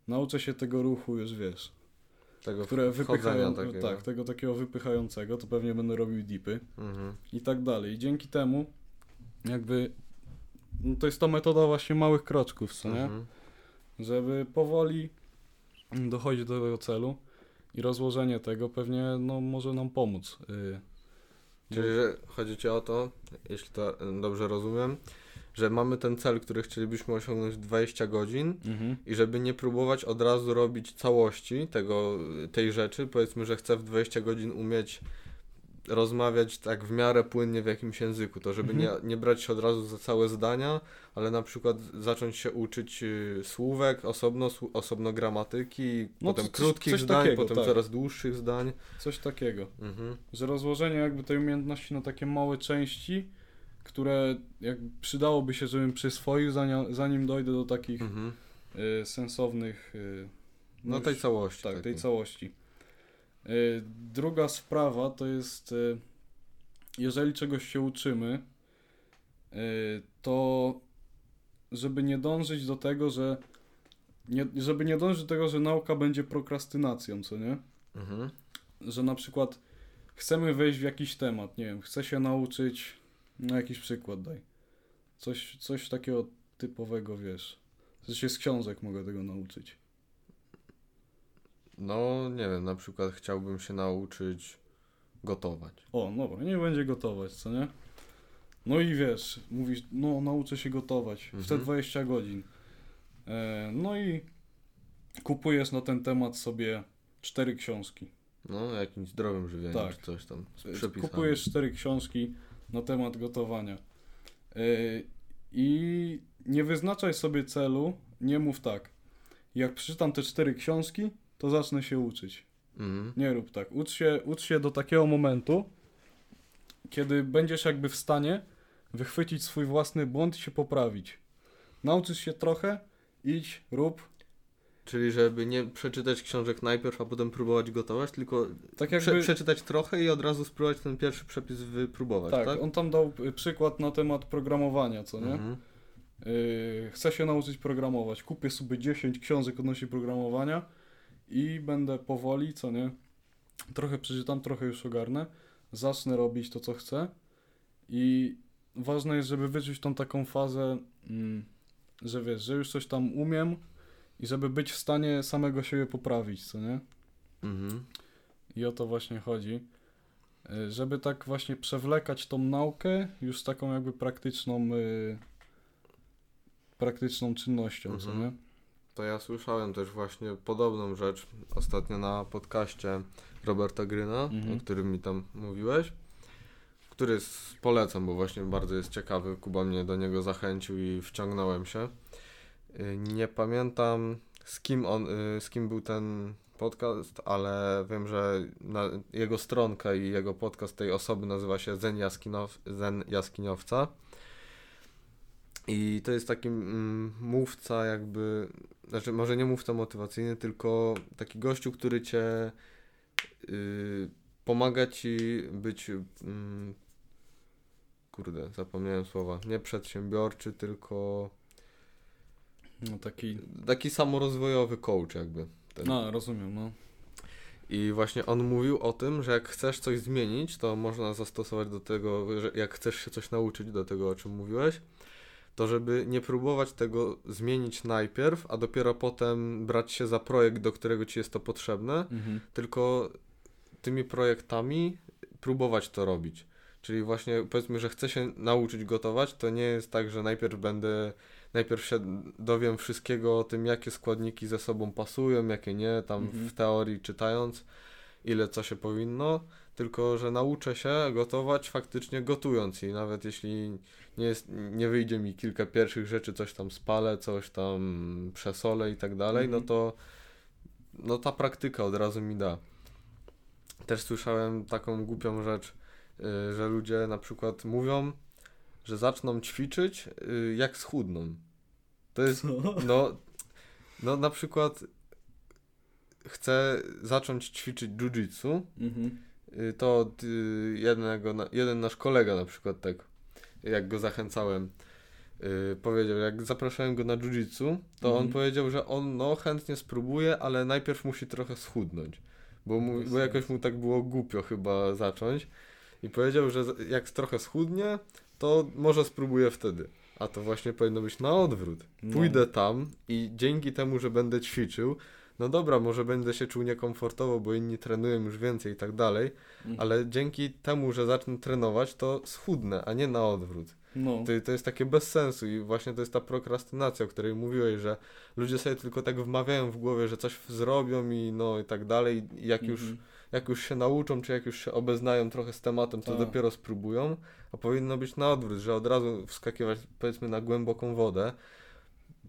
B: Nauczę się tego ruchu już wiesz,
A: Tego
B: które wypychają,
A: takiego.
B: tak, tego takiego wypychającego, to pewnie będę robił dipy
A: Mhm.
B: i tak dalej. I dzięki temu jakby no to jest ta metoda właśnie małych kroczków, co nie?
A: Mhm.
B: Żeby powoli dochodzić do tego celu I rozłożenie tego pewnie no, może nam pomóc. Y,
A: Czyli że chodzi ci o to, jeśli to dobrze rozumiem, że mamy ten cel, który chcielibyśmy osiągnąć w 20 godzin
B: Mhm.
A: i żeby nie próbować od razu robić całości tego, tej rzeczy, powiedzmy, że chcę w 20 godzin umieć rozmawiać tak w miarę płynnie w jakimś języku, to żeby
B: Mhm.
A: nie, nie brać się od razu za całe zdania, ale na przykład zacząć się uczyć y, słówek, osobno, osobno gramatyki,
B: No,
A: potem
B: coś-
A: krótkich
B: coś
A: zdań,
B: takiego,
A: potem
B: tak.
A: coraz dłuższych zdań.
B: Coś takiego.
A: Mhm.
B: Że rozłożenie jakby tej umiejętności na takie małe części, które jak przydałoby się, żebym przyswoił, zanim, zanim dojdę do takich
A: Mhm.
B: y, sensownych. Y,
A: No
B: już-
A: tej całości.
B: Tak, tej całości. Y, Druga sprawa to jest, y, jeżeli czegoś się uczymy, y, to żeby nie dążyć do tego, że nie, żeby nie dążyć do tego, że nauka będzie prokrastynacją, co nie?
A: Mhm.
B: Że na przykład chcemy wejść w jakiś temat, nie wiem, chcę się nauczyć, no jakiś przykład daj. Coś, coś takiego typowego, wiesz. że się z książek mogę tego nauczyć.
A: No, nie wiem, na przykład chciałbym się nauczyć gotować.
B: O, dobra, nie będzie gotować, co nie? No i wiesz, mówisz, no nauczę się gotować w te
A: Mhm.
B: 20 godzin. E, no i kupujesz na ten temat sobie cztery książki.
A: No, jakimś zdrowym żywieniem
B: Tak.
A: czy coś tam z
B: E,
A: przepisami.
B: Kupujesz cztery książki na temat gotowania. E, I nie wyznaczaj sobie celu, nie mów tak. Jak przeczytam te cztery książki, to zacznę się uczyć.
A: Mhm.
B: Nie rób tak. Ucz się, ucz się do takiego momentu, kiedy będziesz jakby w stanie wychwycić swój własny błąd i się poprawić. Nauczysz się trochę, idź, rób.
A: Czyli żeby nie przeczytać książek najpierw, a potem próbować gotować, tylko
B: Tak jakby...
A: prze, przeczytać trochę i od razu spróbować ten pierwszy przepis wypróbować, tak?
B: tak, on tam dał y, przykład na temat programowania, co nie?
A: Mhm.
B: Yy, chcę się nauczyć programować. Kupię sobie 10 książek odnośnie programowania i będę powoli, co nie? Trochę przeczytam, trochę już ogarnę. Zacznę robić to, co chcę. I ważne jest, żeby wyczuć tą taką fazę, mm, że wiesz, że już coś tam umiem i żeby być w stanie samego siebie poprawić, co nie?
A: Mhm.
B: I o to właśnie chodzi. Y, Żeby tak właśnie przewlekać tą naukę już taką jakby praktyczną y, praktyczną czynnością, co
A: Mhm.
B: nie?
A: To ja słyszałem też właśnie podobną rzecz ostatnio na podcaście Roberta Gryna,
B: Mhm.
A: o którym mi tam mówiłeś, który polecam, bo właśnie bardzo jest ciekawy. Kuba mnie do niego zachęcił i wciągnąłem się. Y, Nie pamiętam z kim on, y, z kim był ten podcast, ale wiem, że na jego stronka i jego podcast tej osoby nazywa się Zen, Jaskinow, Zen Jaskiniowca. I to jest taki mm, mówca jakby, znaczy może nie mówca motywacyjny, tylko taki gościu, który cię y, pomaga ci być mm, kurde, zapomniałem słowa, nie przedsiębiorczy, tylko
B: No taki,
A: taki samorozwojowy coach jakby. Ten.
B: no rozumiem, no.
A: I właśnie on mówił o tym, że jak chcesz coś zmienić, to można zastosować do tego, że jak chcesz się coś nauczyć, do tego o czym mówiłeś, to żeby nie próbować tego zmienić najpierw, a dopiero potem brać się za projekt, do którego ci jest to potrzebne,
B: Mhm.
A: tylko tymi projektami próbować to robić. Czyli właśnie powiedzmy, że chcę się nauczyć gotować, to nie jest tak, że najpierw będę, najpierw się dowiem wszystkiego o tym, jakie składniki ze sobą pasują, jakie nie, tam
B: Mhm.
A: w teorii czytając, ile co się powinno, tylko że nauczę się gotować faktycznie gotując i nawet jeśli nie, jest, nie wyjdzie mi kilka pierwszych rzeczy, coś tam spalę, coś tam przesolę i tak dalej, no
B: Mhm.
A: to no ta praktyka od razu mi da. Też słyszałem taką głupią rzecz, y, że ludzie na przykład mówią, że zaczną ćwiczyć y, jak schudną. To jest, no, no na przykład chcę zacząć ćwiczyć jiu-jitsu,
B: Mhm.
A: y, to od y, jednego, jeden nasz kolega na przykład tak, jak go zachęcałem, y, powiedział, jak zapraszałem go na jiu-jitsu, to on
B: Mhm.
A: powiedział, że on no chętnie spróbuje, ale najpierw musi trochę schudnąć, bo, mu, bo jakoś mu tak było głupio chyba zacząć i powiedział, że jak trochę schudnie, to może spróbuje wtedy. A to właśnie powinno być na odwrót.
B: No.
A: Pójdę tam i dzięki temu, że będę ćwiczył, no dobra, może będę się czuł niekomfortowo, bo inni trenują już więcej i tak dalej,
B: Mhm.
A: ale dzięki temu, że zacznę trenować, to schudnę, a nie na odwrót.
B: No,
A: To, to jest takie bez sensu i właśnie to jest ta prokrastynacja, o której mówiłeś, że ludzie sobie tylko tak wmawiają w głowie, że coś zrobią i no i tak dalej i jak już,
B: mhm.
A: jak już się nauczą, czy jak już się obeznają trochę z tematem, to
B: Tak.
A: dopiero spróbują, a powinno być na odwrót, że od razu wskakiwać powiedzmy na głęboką wodę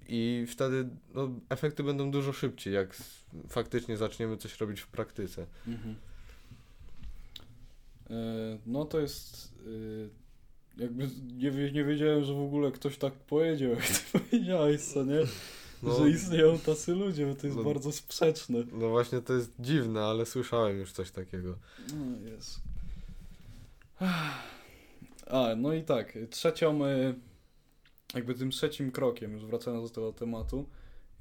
A: i wtedy no, efekty będą dużo szybciej, jak faktycznie zaczniemy coś robić w praktyce.
B: Mhm. E, No to jest. e, Jakby nie, nie wiedziałem, że w ogóle ktoś tak powiedział, jak ty powiedziałeś, co nie?
A: No,
B: że istnieją tacy ludzie, bo to jest
A: no-
B: bardzo sprzeczne.
A: no właśnie to jest dziwne, ale słyszałem już coś takiego.
B: No jest. A, no i tak, trzecią, e, jakby tym trzecim krokiem, już wracając do tego tematu,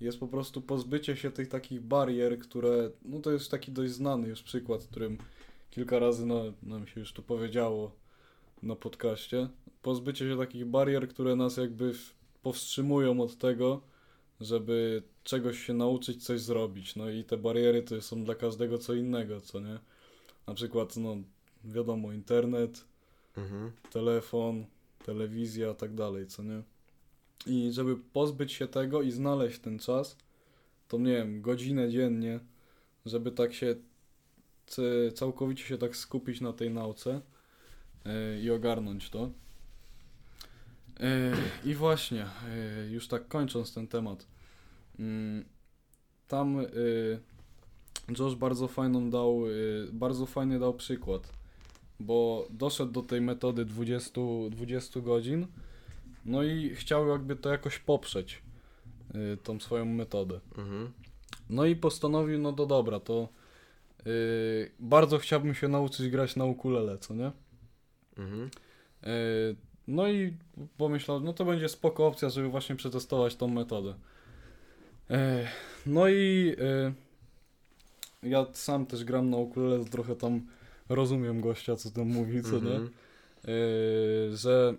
B: jest po prostu pozbycie się tych takich barier, które, no to jest taki dość znany już przykład, którym kilka razy no, nam się już tu powiedziało na podcaście. Pozbycie się takich barier, które nas jakby powstrzymują od tego, żeby czegoś się nauczyć, coś zrobić. No i te bariery to są dla każdego co innego, co nie? Na przykład, no wiadomo, internet,
A: Mhm.
B: telefon, telewizja, tak dalej, co nie? I żeby pozbyć się tego i znaleźć ten czas, to nie wiem, godzinę dziennie, żeby tak się całkowicie się tak skupić na tej nauce yy, i ogarnąć to. Yy, I właśnie, yy, już tak kończąc ten temat, mm, tam Josh bardzo fajną dał, bardzo fajny dał przykład bo doszedł do tej metody 20, 20 godzin, no i chciał jakby to jakoś poprzeć, y, tą swoją metodę.
A: Mhm.
B: No i postanowił, no to dobra, to y, bardzo chciałbym się nauczyć grać na ukulele, co nie?
A: Mhm.
B: Y, no i pomyślał, no to będzie spoko opcja, żeby właśnie przetestować tą metodę. Y, no i y, ja sam też gram na ukulele, trochę tam rozumiem gościa, co tam mówi, co nie?
A: Mhm.
B: Yy, że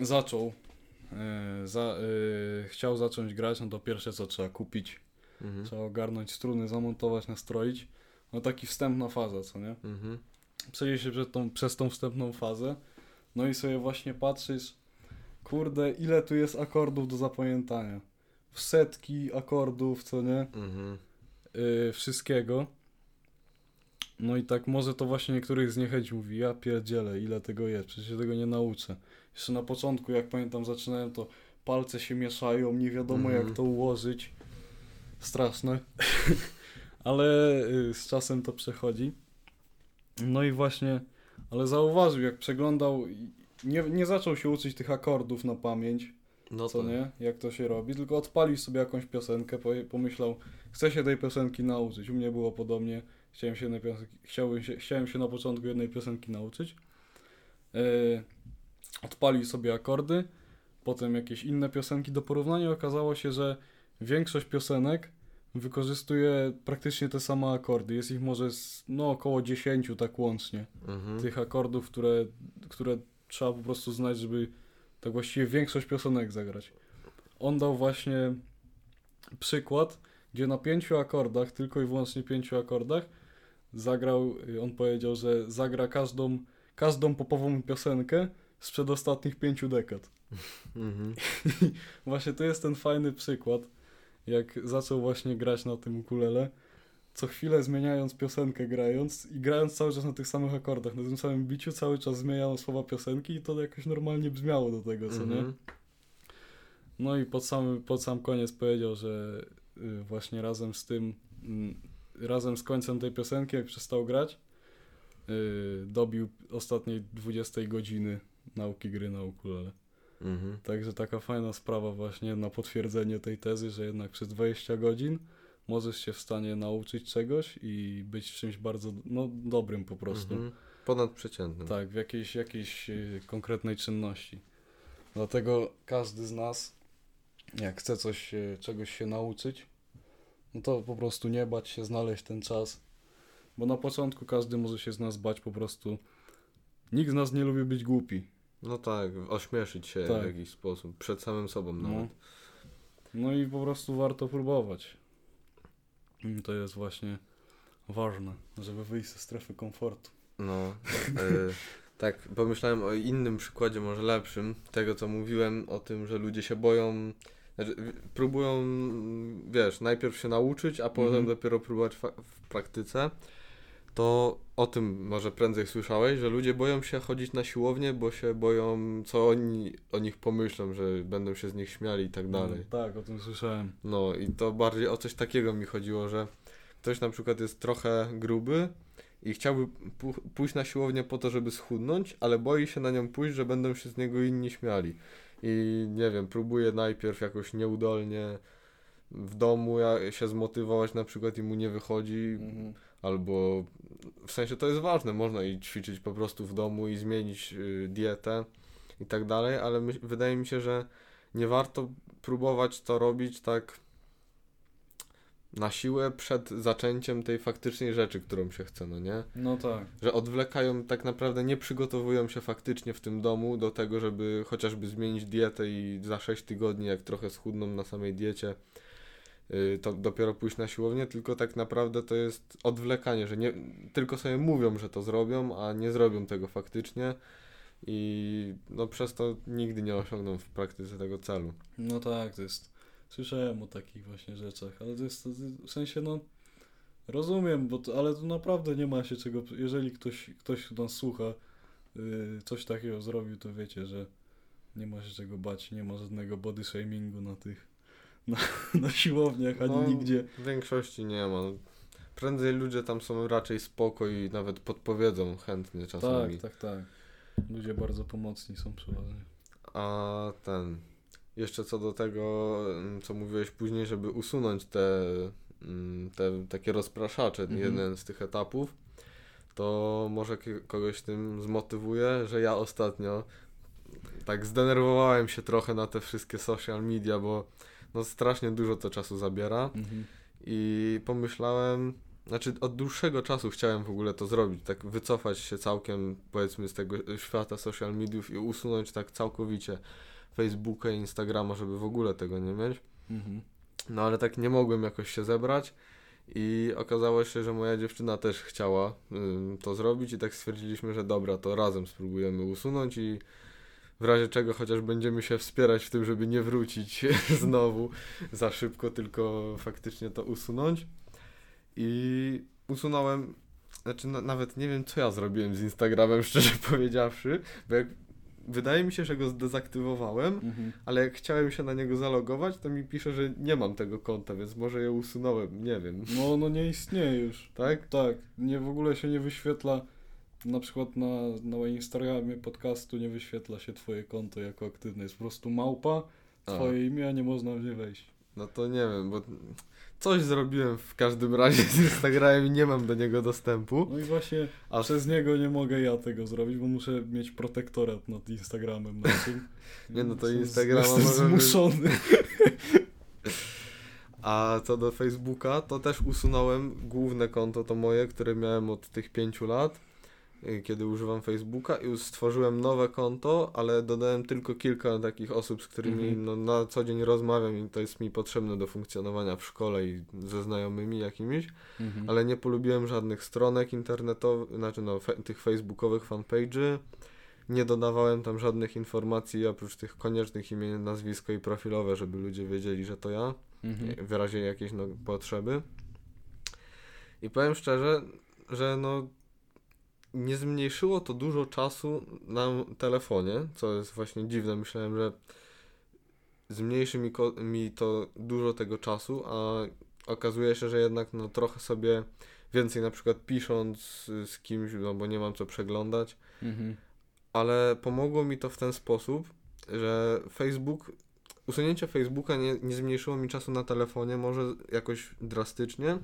B: zaczął, yy, za, yy, chciał zacząć grać, no to pierwsze co trzeba kupić,
A: Mhm.
B: trzeba ogarnąć struny, zamontować, nastroić. No taki wstępna faza, co nie?
A: Mhm.
B: Przejdzie się przez tą, przez tą wstępną fazę, no i sobie właśnie patrzysz, kurde, ile tu jest akordów do zapamiętania. W setki akordów, co nie?
A: Mhm.
B: yy, wszystkiego. No i tak może to właśnie niektórych zniechęci mówi, ja pierdzielę, ile tego jest, przecież się tego nie nauczę. Jeszcze na początku, jak pamiętam, zaczynałem to palce się mieszają, nie wiadomo
A: Mhm.
B: jak to ułożyć. Straszne. ale y, z czasem to przechodzi. No i właśnie, ale zauważył, jak przeglądał, nie, nie zaczął się uczyć tych akordów na pamięć,
A: No
B: co
A: to
B: nie, jak to się robi, tylko odpalił sobie jakąś piosenkę, pomyślał, chcę się tej piosenki nauczyć. U mnie było podobnie, chciałem się, jednej piosenki, chciałem się, chciałem się na początku jednej piosenki nauczyć. Yy, odpalił sobie akordy, potem jakieś inne piosenki do porównania. Okazało się, że większość piosenek wykorzystuje praktycznie te same akordy. Jest ich może z, no, około 10 tak łącznie
A: Mhm.
B: tych akordów, które, które trzeba po prostu znać, żeby tak właściwie większość piosenek zagrać. On dał właśnie przykład, gdzie na pięciu akordach, tylko i wyłącznie pięciu akordach, zagrał, on powiedział, że zagra każdą, każdą popową piosenkę z przedostatnich pięciu dekad.
A: Mhm.
B: Właśnie to jest ten fajny przykład, jak zaczął właśnie grać na tym ukulele, co chwilę zmieniając piosenkę grając i grając cały czas na tych samych akordach, na tym samym biciu cały czas zmieniano słowa piosenki i to jakoś normalnie brzmiało do tego, co nie?
A: Mhm.
B: No i pod sam, pod sam koniec powiedział, że y, właśnie razem z tym, mm, razem z końcem tej piosenki, jak przestał grać, y, dobił ostatniej 20 godziny nauki gry na ukulele.
A: Mhm.
B: Także taka fajna sprawa właśnie na potwierdzenie tej tezy, że jednak przez 20 godzin możesz się w stanie nauczyć czegoś i być w czymś bardzo no, dobrym po prostu.
A: Mhm. Ponadprzeciętnym.
B: Tak, w jakiejś, jakiejś y, konkretnej czynności. Dlatego każdy z nas, jak chce coś, y, czegoś się nauczyć, no to po prostu nie bać się, znaleźć ten czas. Bo na początku każdy może się z nas bać po prostu. Nikt z nas nie lubi być głupi.
A: No tak, ośmieszyć się
B: Tak.
A: w jakiś sposób, przed samym sobą
B: No.
A: nawet.
B: No i po prostu warto próbować. Mm, To jest właśnie ważne, żeby wyjść ze strefy komfortu.
A: No, y, tak pomyślałem o innym przykładzie, może lepszym, tego co mówiłem o tym, że ludzie się boją, znaczy, próbują, mm, wiesz, najpierw się nauczyć, a potem
B: Mhm.
A: dopiero próbować w praktyce. To o tym może prędzej słyszałeś, że ludzie boją się chodzić na siłownię, bo się boją, co oni o nich pomyślą, że będą się z nich śmiali i tak dalej.
B: No, tak, o tym słyszałem.
A: No i to bardziej o coś takiego mi chodziło, że ktoś na przykład jest trochę gruby i chciałby pójść na siłownię po to, żeby schudnąć, ale boi się na nią pójść, że będą się z niego inni śmiali. I nie wiem, próbuje najpierw jakoś nieudolnie w domu się zmotywować na przykład i mu nie wychodzi,
B: Mhm.
A: Albo w sensie to jest ważne, można i ćwiczyć po prostu w domu i zmienić y, dietę i tak dalej, ale my, wydaje mi się, że nie warto próbować to robić tak na siłę przed zaczęciem tej faktycznej rzeczy, którą się chce, no nie?
B: No tak.
A: Że odwlekają, tak naprawdę nie przygotowują się faktycznie w tym domu do tego, żeby chociażby zmienić dietę i za 6 tygodni, jak trochę schudną na samej diecie, to dopiero pójść na siłownię, tylko tak naprawdę to jest odwlekanie, że nie, tylko sobie mówią, że to zrobią, a nie zrobią tego faktycznie i no przez to nigdy nie osiągną w praktyce tego celu.
B: No tak, to jest. Słyszałem o takich właśnie rzeczach, ale to jest to, w sensie, no. Rozumiem, bo to, ale to naprawdę nie ma się czego. Jeżeli ktoś, ktoś nas słucha, yy, coś takiego zrobił, to wiecie, że nie ma się czego bać, nie ma żadnego body shamingu na tych. Na, na siłowniach ani
A: No,
B: nigdzie.
A: W większości nie ma. Prędzej ludzie tam są raczej spoko i nawet podpowiedzą chętnie czasami.
B: Tak, tak, tak. Ludzie bardzo pomocni są przeważnie.
A: A ten. Jeszcze co do tego, mm, co mówiłeś później, żeby usunąć te, mm, te takie rozpraszacze,
B: Mhm.
A: jeden z tych etapów, to może kogoś tym zmotywuje, że ja ostatnio tak zdenerwowałem się trochę na te wszystkie social media, bo no strasznie dużo to czasu zabiera.
B: Mhm.
A: I pomyślałem, znaczy od dłuższego czasu chciałem w ogóle to zrobić, tak wycofać się całkiem powiedzmy z tego świata social mediów i usunąć tak całkowicie Facebooka i Instagrama, żeby w ogóle tego nie mieć.
B: Mhm.
A: No ale tak nie mogłem jakoś się zebrać i okazało się, że moja dziewczyna też chciała ym, to zrobić i tak stwierdziliśmy, że dobra, to razem spróbujemy usunąć i w razie czego chociaż będziemy się wspierać w tym, żeby nie wrócić znowu za szybko, tylko faktycznie to usunąć. I usunąłem, znaczy na, nawet nie wiem co ja zrobiłem z Instagramem, szczerze powiedziawszy, bo jak wydaje mi się, że go zdezaktywowałem,
B: Mhm.
A: ale jak chciałem się na niego zalogować, to mi pisze, że nie mam tego konta, więc może je usunąłem, nie wiem.
B: No, no nie istnieje już.
A: Tak?
B: Tak, nie w ogóle się nie wyświetla. Na przykład na, na Instagramie podcastu nie wyświetla się twoje konto jako aktywne. Jest po prostu małpa,
A: A.
B: twoje imię, a nie można w nie wejść.
A: No to nie wiem, bo coś zrobiłem w każdym razie z Instagramem i nie mam do niego dostępu.
B: No i właśnie
A: A
B: przez niego nie mogę ja tego zrobić, bo muszę mieć protektorat nad Instagramem naszym.
A: Nie, no to Instagrama
B: Jestem
A: możemy-
B: zmuszony.
A: A co do Facebooka, to też usunąłem główne konto to moje, które miałem od tych pięciu lat, kiedy używam Facebooka i stworzyłem nowe konto, ale dodałem tylko kilka takich osób, z którymi
B: Mhm.
A: no, na co dzień rozmawiam i to jest mi potrzebne do funkcjonowania w szkole i ze znajomymi jakimiś,
B: Mhm.
A: ale nie polubiłem żadnych stronek internetowych, znaczy no, fe, tych facebookowych fanpage'y. Nie dodawałem tam żadnych informacji oprócz tych koniecznych imień, nazwisko i profilowe, żeby ludzie wiedzieli, że to ja
B: Mhm.
A: w razie jakiejś no, potrzeby. I powiem szczerze, że no nie zmniejszyło to dużo czasu na telefonie, co jest właśnie dziwne. Myślałem, że zmniejszy mi, mi to dużo tego czasu, a okazuje się, że jednak no trochę sobie więcej na przykład pisząc z kimś, no bo nie mam co przeglądać,
B: Mhm.
A: ale pomogło mi to w ten sposób, że Facebook, usunięcie Facebooka nie, nie zmniejszyło mi czasu na telefonie, może jakoś drastycznie.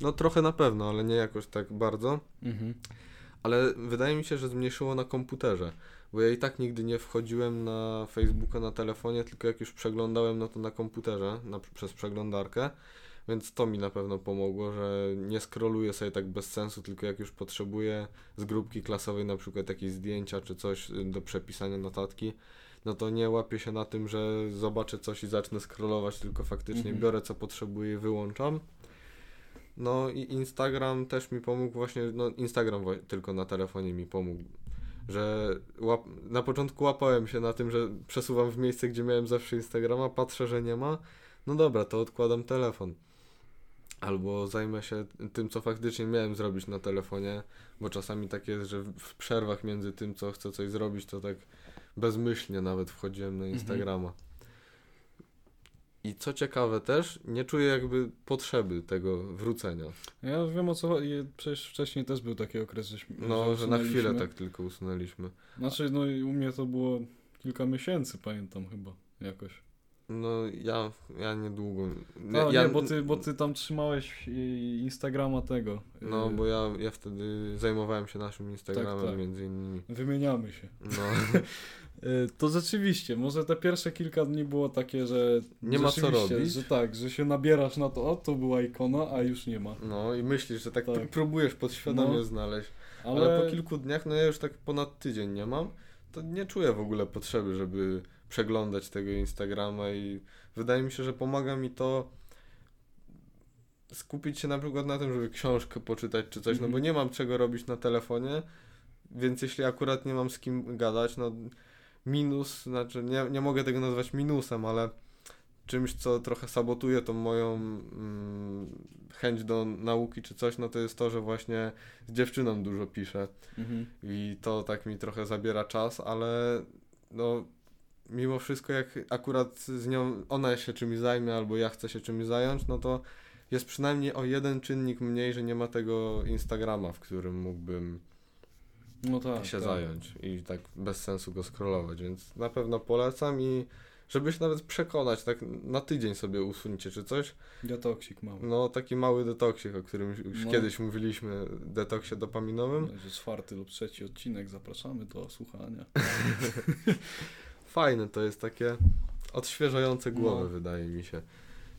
A: No trochę na pewno, ale nie jakoś tak bardzo.
B: Mhm.
A: Ale wydaje mi się, że zmniejszyło na komputerze, bo ja i tak nigdy nie wchodziłem na Facebooka na telefonie, tylko jak już przeglądałem, no to na komputerze, na, przez przeglądarkę. Więc to mi na pewno pomogło, że nie scrolluję sobie tak bez sensu, tylko jak już potrzebuję z grupki klasowej na przykład jakieś zdjęcia czy coś y, do przepisania notatki, no to nie łapię się na tym, że zobaczę coś i zacznę scrollować, tylko faktycznie
B: Mhm.
A: biorę co potrzebuję i wyłączam. No i Instagram też mi pomógł właśnie, no Instagram tylko na telefonie mi pomógł, że łap, na początku łapałem się na tym, że przesuwam w miejsce, gdzie miałem zawsze Instagrama, patrzę, że nie ma, no dobra, to odkładam telefon. Albo zajmę się tym, co faktycznie miałem zrobić na telefonie, bo czasami tak jest, że w- przerwach między tym, co chcę coś zrobić, to tak bezmyślnie nawet wchodziłem na
B: Mhm.
A: I co ciekawe też, nie czuję jakby potrzeby tego wrócenia.
B: Ja wiem o co chodzi. Przecież wcześniej też był taki okres, żeśmy,
A: No, że na chwilę tak tylko usunęliśmy.
B: Znaczy, no i u mnie to było kilka miesięcy, pamiętam chyba, jakoś.
A: No ja, ja niedługo.
B: No,
A: ja,
B: nie, bo ty, bo ty tam trzymałeś y, Instagrama tego. y,
A: No bo ja, ja wtedy zajmowałem się naszym Instagramem
B: tak.
A: między innymi.
B: Wymieniamy się.
A: No,
B: Y, To rzeczywiście, może te pierwsze kilka dni było takie, że
A: Nie ma co robić.
B: Że tak, że się nabierasz na to, o to była ikona, a już nie ma.
A: no i myślisz, że tak,
B: Tak.
A: pr- próbujesz podświadomie
B: No.
A: znaleźć.
B: Ale,
A: Ale... po kilku dniach, no ja już tak ponad tydzień nie mam, to nie czuję w ogóle potrzeby, żeby przeglądać tego Instagrama i wydaje mi się, że pomaga mi to skupić się na przykład na tym, żeby książkę poczytać czy coś, no bo
B: Mhm.
A: nie mam czego robić na telefonie, więc jeśli akurat nie mam z kim gadać, no minus, znaczy nie, nie mogę tego nazwać minusem, ale czymś, co trochę sabotuje tą moją mm, chęć do nauki czy coś, no to jest to, że właśnie z dziewczyną dużo piszę
B: Mhm.
A: i to tak mi trochę zabiera czas, ale no mimo wszystko jak akurat z nią ona się czymś zajmie albo ja chcę się czymś zająć, no to jest przynajmniej o jeden czynnik mniej, że nie ma tego Instagrama, w którym mógłbym
B: No tak.
A: się
B: tak.
A: zająć i tak bez sensu go scrollować, więc na pewno polecam i żeby się nawet przekonać, tak na tydzień sobie usuńcie czy coś,
B: Detoksik mały.
A: no taki mały detoksik, o którym już
B: No.
A: kiedyś mówiliśmy, detoksie dopaminowym.
B: Że czwarty lub trzeci odcinek, zapraszamy do słuchania.
A: Fajne to jest takie odświeżające głowy,
B: No.
A: wydaje mi się.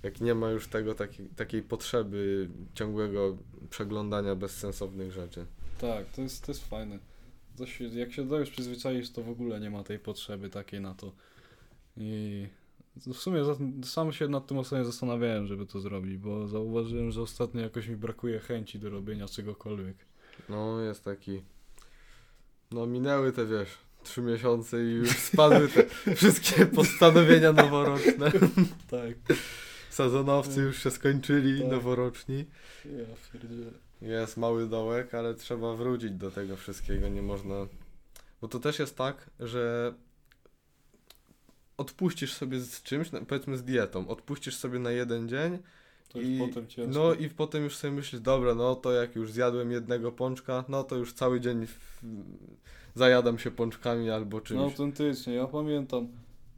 A: Jak nie ma już tego takiej, takiej potrzeby ciągłego przeglądania bezsensownych rzeczy.
B: Tak, to jest, to jest fajne. To się, jak się do już przyzwyczaisz, to w ogóle nie ma tej potrzeby takiej na to. I w sumie sam się nad tym ostatnio zastanawiałem, żeby to zrobić, bo zauważyłem, że ostatnio jakoś mi brakuje chęci do robienia czegokolwiek.
A: No, jest taki. No, minęły te wiesz, trzy miesiące i już spadły te wszystkie postanowienia noworoczne.
B: Tak.
A: Sezonowcy już się skończyli,
B: Tak.
A: noworoczni.
B: Ja pierdzielę.
A: Jest mały dołek, ale trzeba wrócić do tego wszystkiego, nie można... Bo to też jest tak, że odpuścisz sobie z czymś, powiedzmy z dietą, odpuścisz sobie na jeden dzień i, no i potem już sobie myślisz, dobra, no to jak już zjadłem jednego pączka, no to już cały dzień w, zajadam się pączkami albo czymś.
B: No autentycznie, ja pamiętam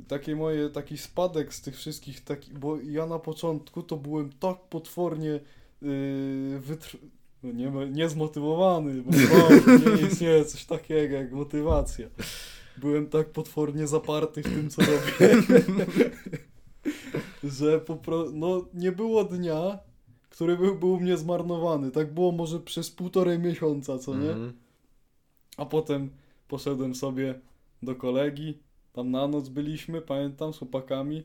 B: takie moje, taki spadek z tych wszystkich, taki, bo ja na początku to byłem tak potwornie yy, wytr... no nie, nie zmotywowany, bo nie istnieje coś takiego jak motywacja. Byłem tak potwornie zaparty w tym, co robię, że po prostu, no nie było dnia, który był, był u mnie zmarnowany. Tak było może przez półtorej miesiąca, co nie?
A: Mhm.
B: A potem poszedłem sobie do kolegi, tam na noc byliśmy, pamiętam, z chłopakami.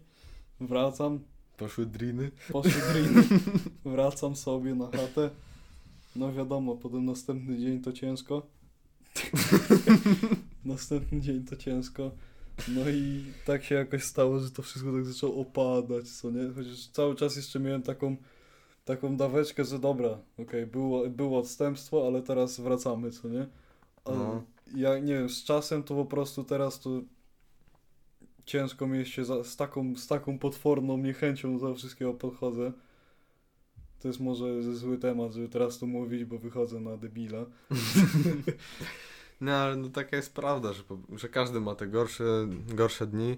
B: Wracam,
A: Poszły driny.
B: poszły green, wracam sobie na chatę. No wiadomo, potem następny dzień to ciężko. następny dzień to ciężko. No i tak się jakoś stało, że to wszystko tak zaczęło opadać, co nie? Chociaż cały czas jeszcze miałem taką, taką daweczkę, że dobra, okej, było, było odstępstwo, ale teraz wracamy, co nie? Ale
A: No.
B: ja nie wiem, z czasem to po prostu teraz to ciężko mi się za, z, taką, z taką potworną niechęcią do wszystkiego podchodzę. To jest może zły temat, żeby teraz to mówić, bo wychodzę na debila.
A: No ale no taka jest prawda, że, po, że każdy ma te gorsze, gorsze dni,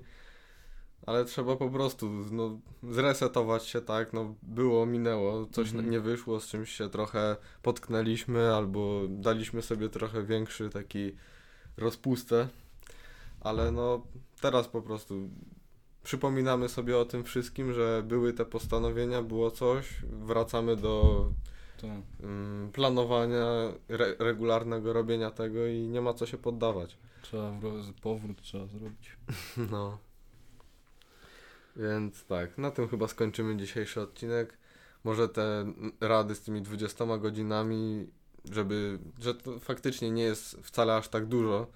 A: ale trzeba po prostu no, zresetować się, tak, no było, minęło, coś
B: Mhm.
A: nie wyszło, z czymś się trochę potknęliśmy albo daliśmy sobie trochę większy taki rozpustę, ale no teraz po prostu przypominamy sobie o tym wszystkim, że były te postanowienia, było coś, wracamy do mm, planowania, re, regularnego robienia tego i nie ma co się poddawać.
B: trzeba powrót trzeba zrobić.
A: No. Więc tak, na tym chyba skończymy dzisiejszy odcinek. może te rady z tymi 20 godzinami, żeby, że to faktycznie nie jest wcale aż tak dużo,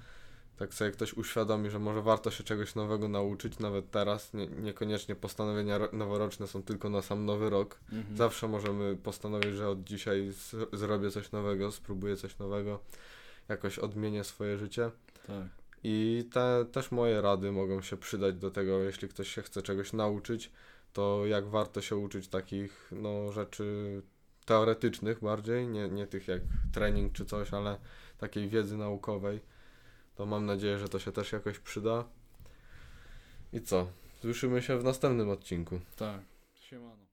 A: tak sobie ktoś uświadomi, że może warto się czegoś nowego nauczyć, nawet teraz, nie, niekoniecznie postanowienia ro- noworoczne są tylko na sam nowy rok.
B: Mhm.
A: Zawsze możemy postanowić, że od dzisiaj z- zrobię coś nowego, spróbuję coś nowego, jakoś odmienię swoje życie.
B: Tak.
A: I te, też moje rady mogą się przydać do tego, jeśli ktoś się chce czegoś nauczyć, to jak warto się uczyć takich no, rzeczy teoretycznych bardziej, nie, nie tych jak trening czy coś, ale takiej wiedzy naukowej. To mam nadzieję, że to się też jakoś przyda. I co? Słyszymy się w następnym odcinku.
B: Tak. Siemano.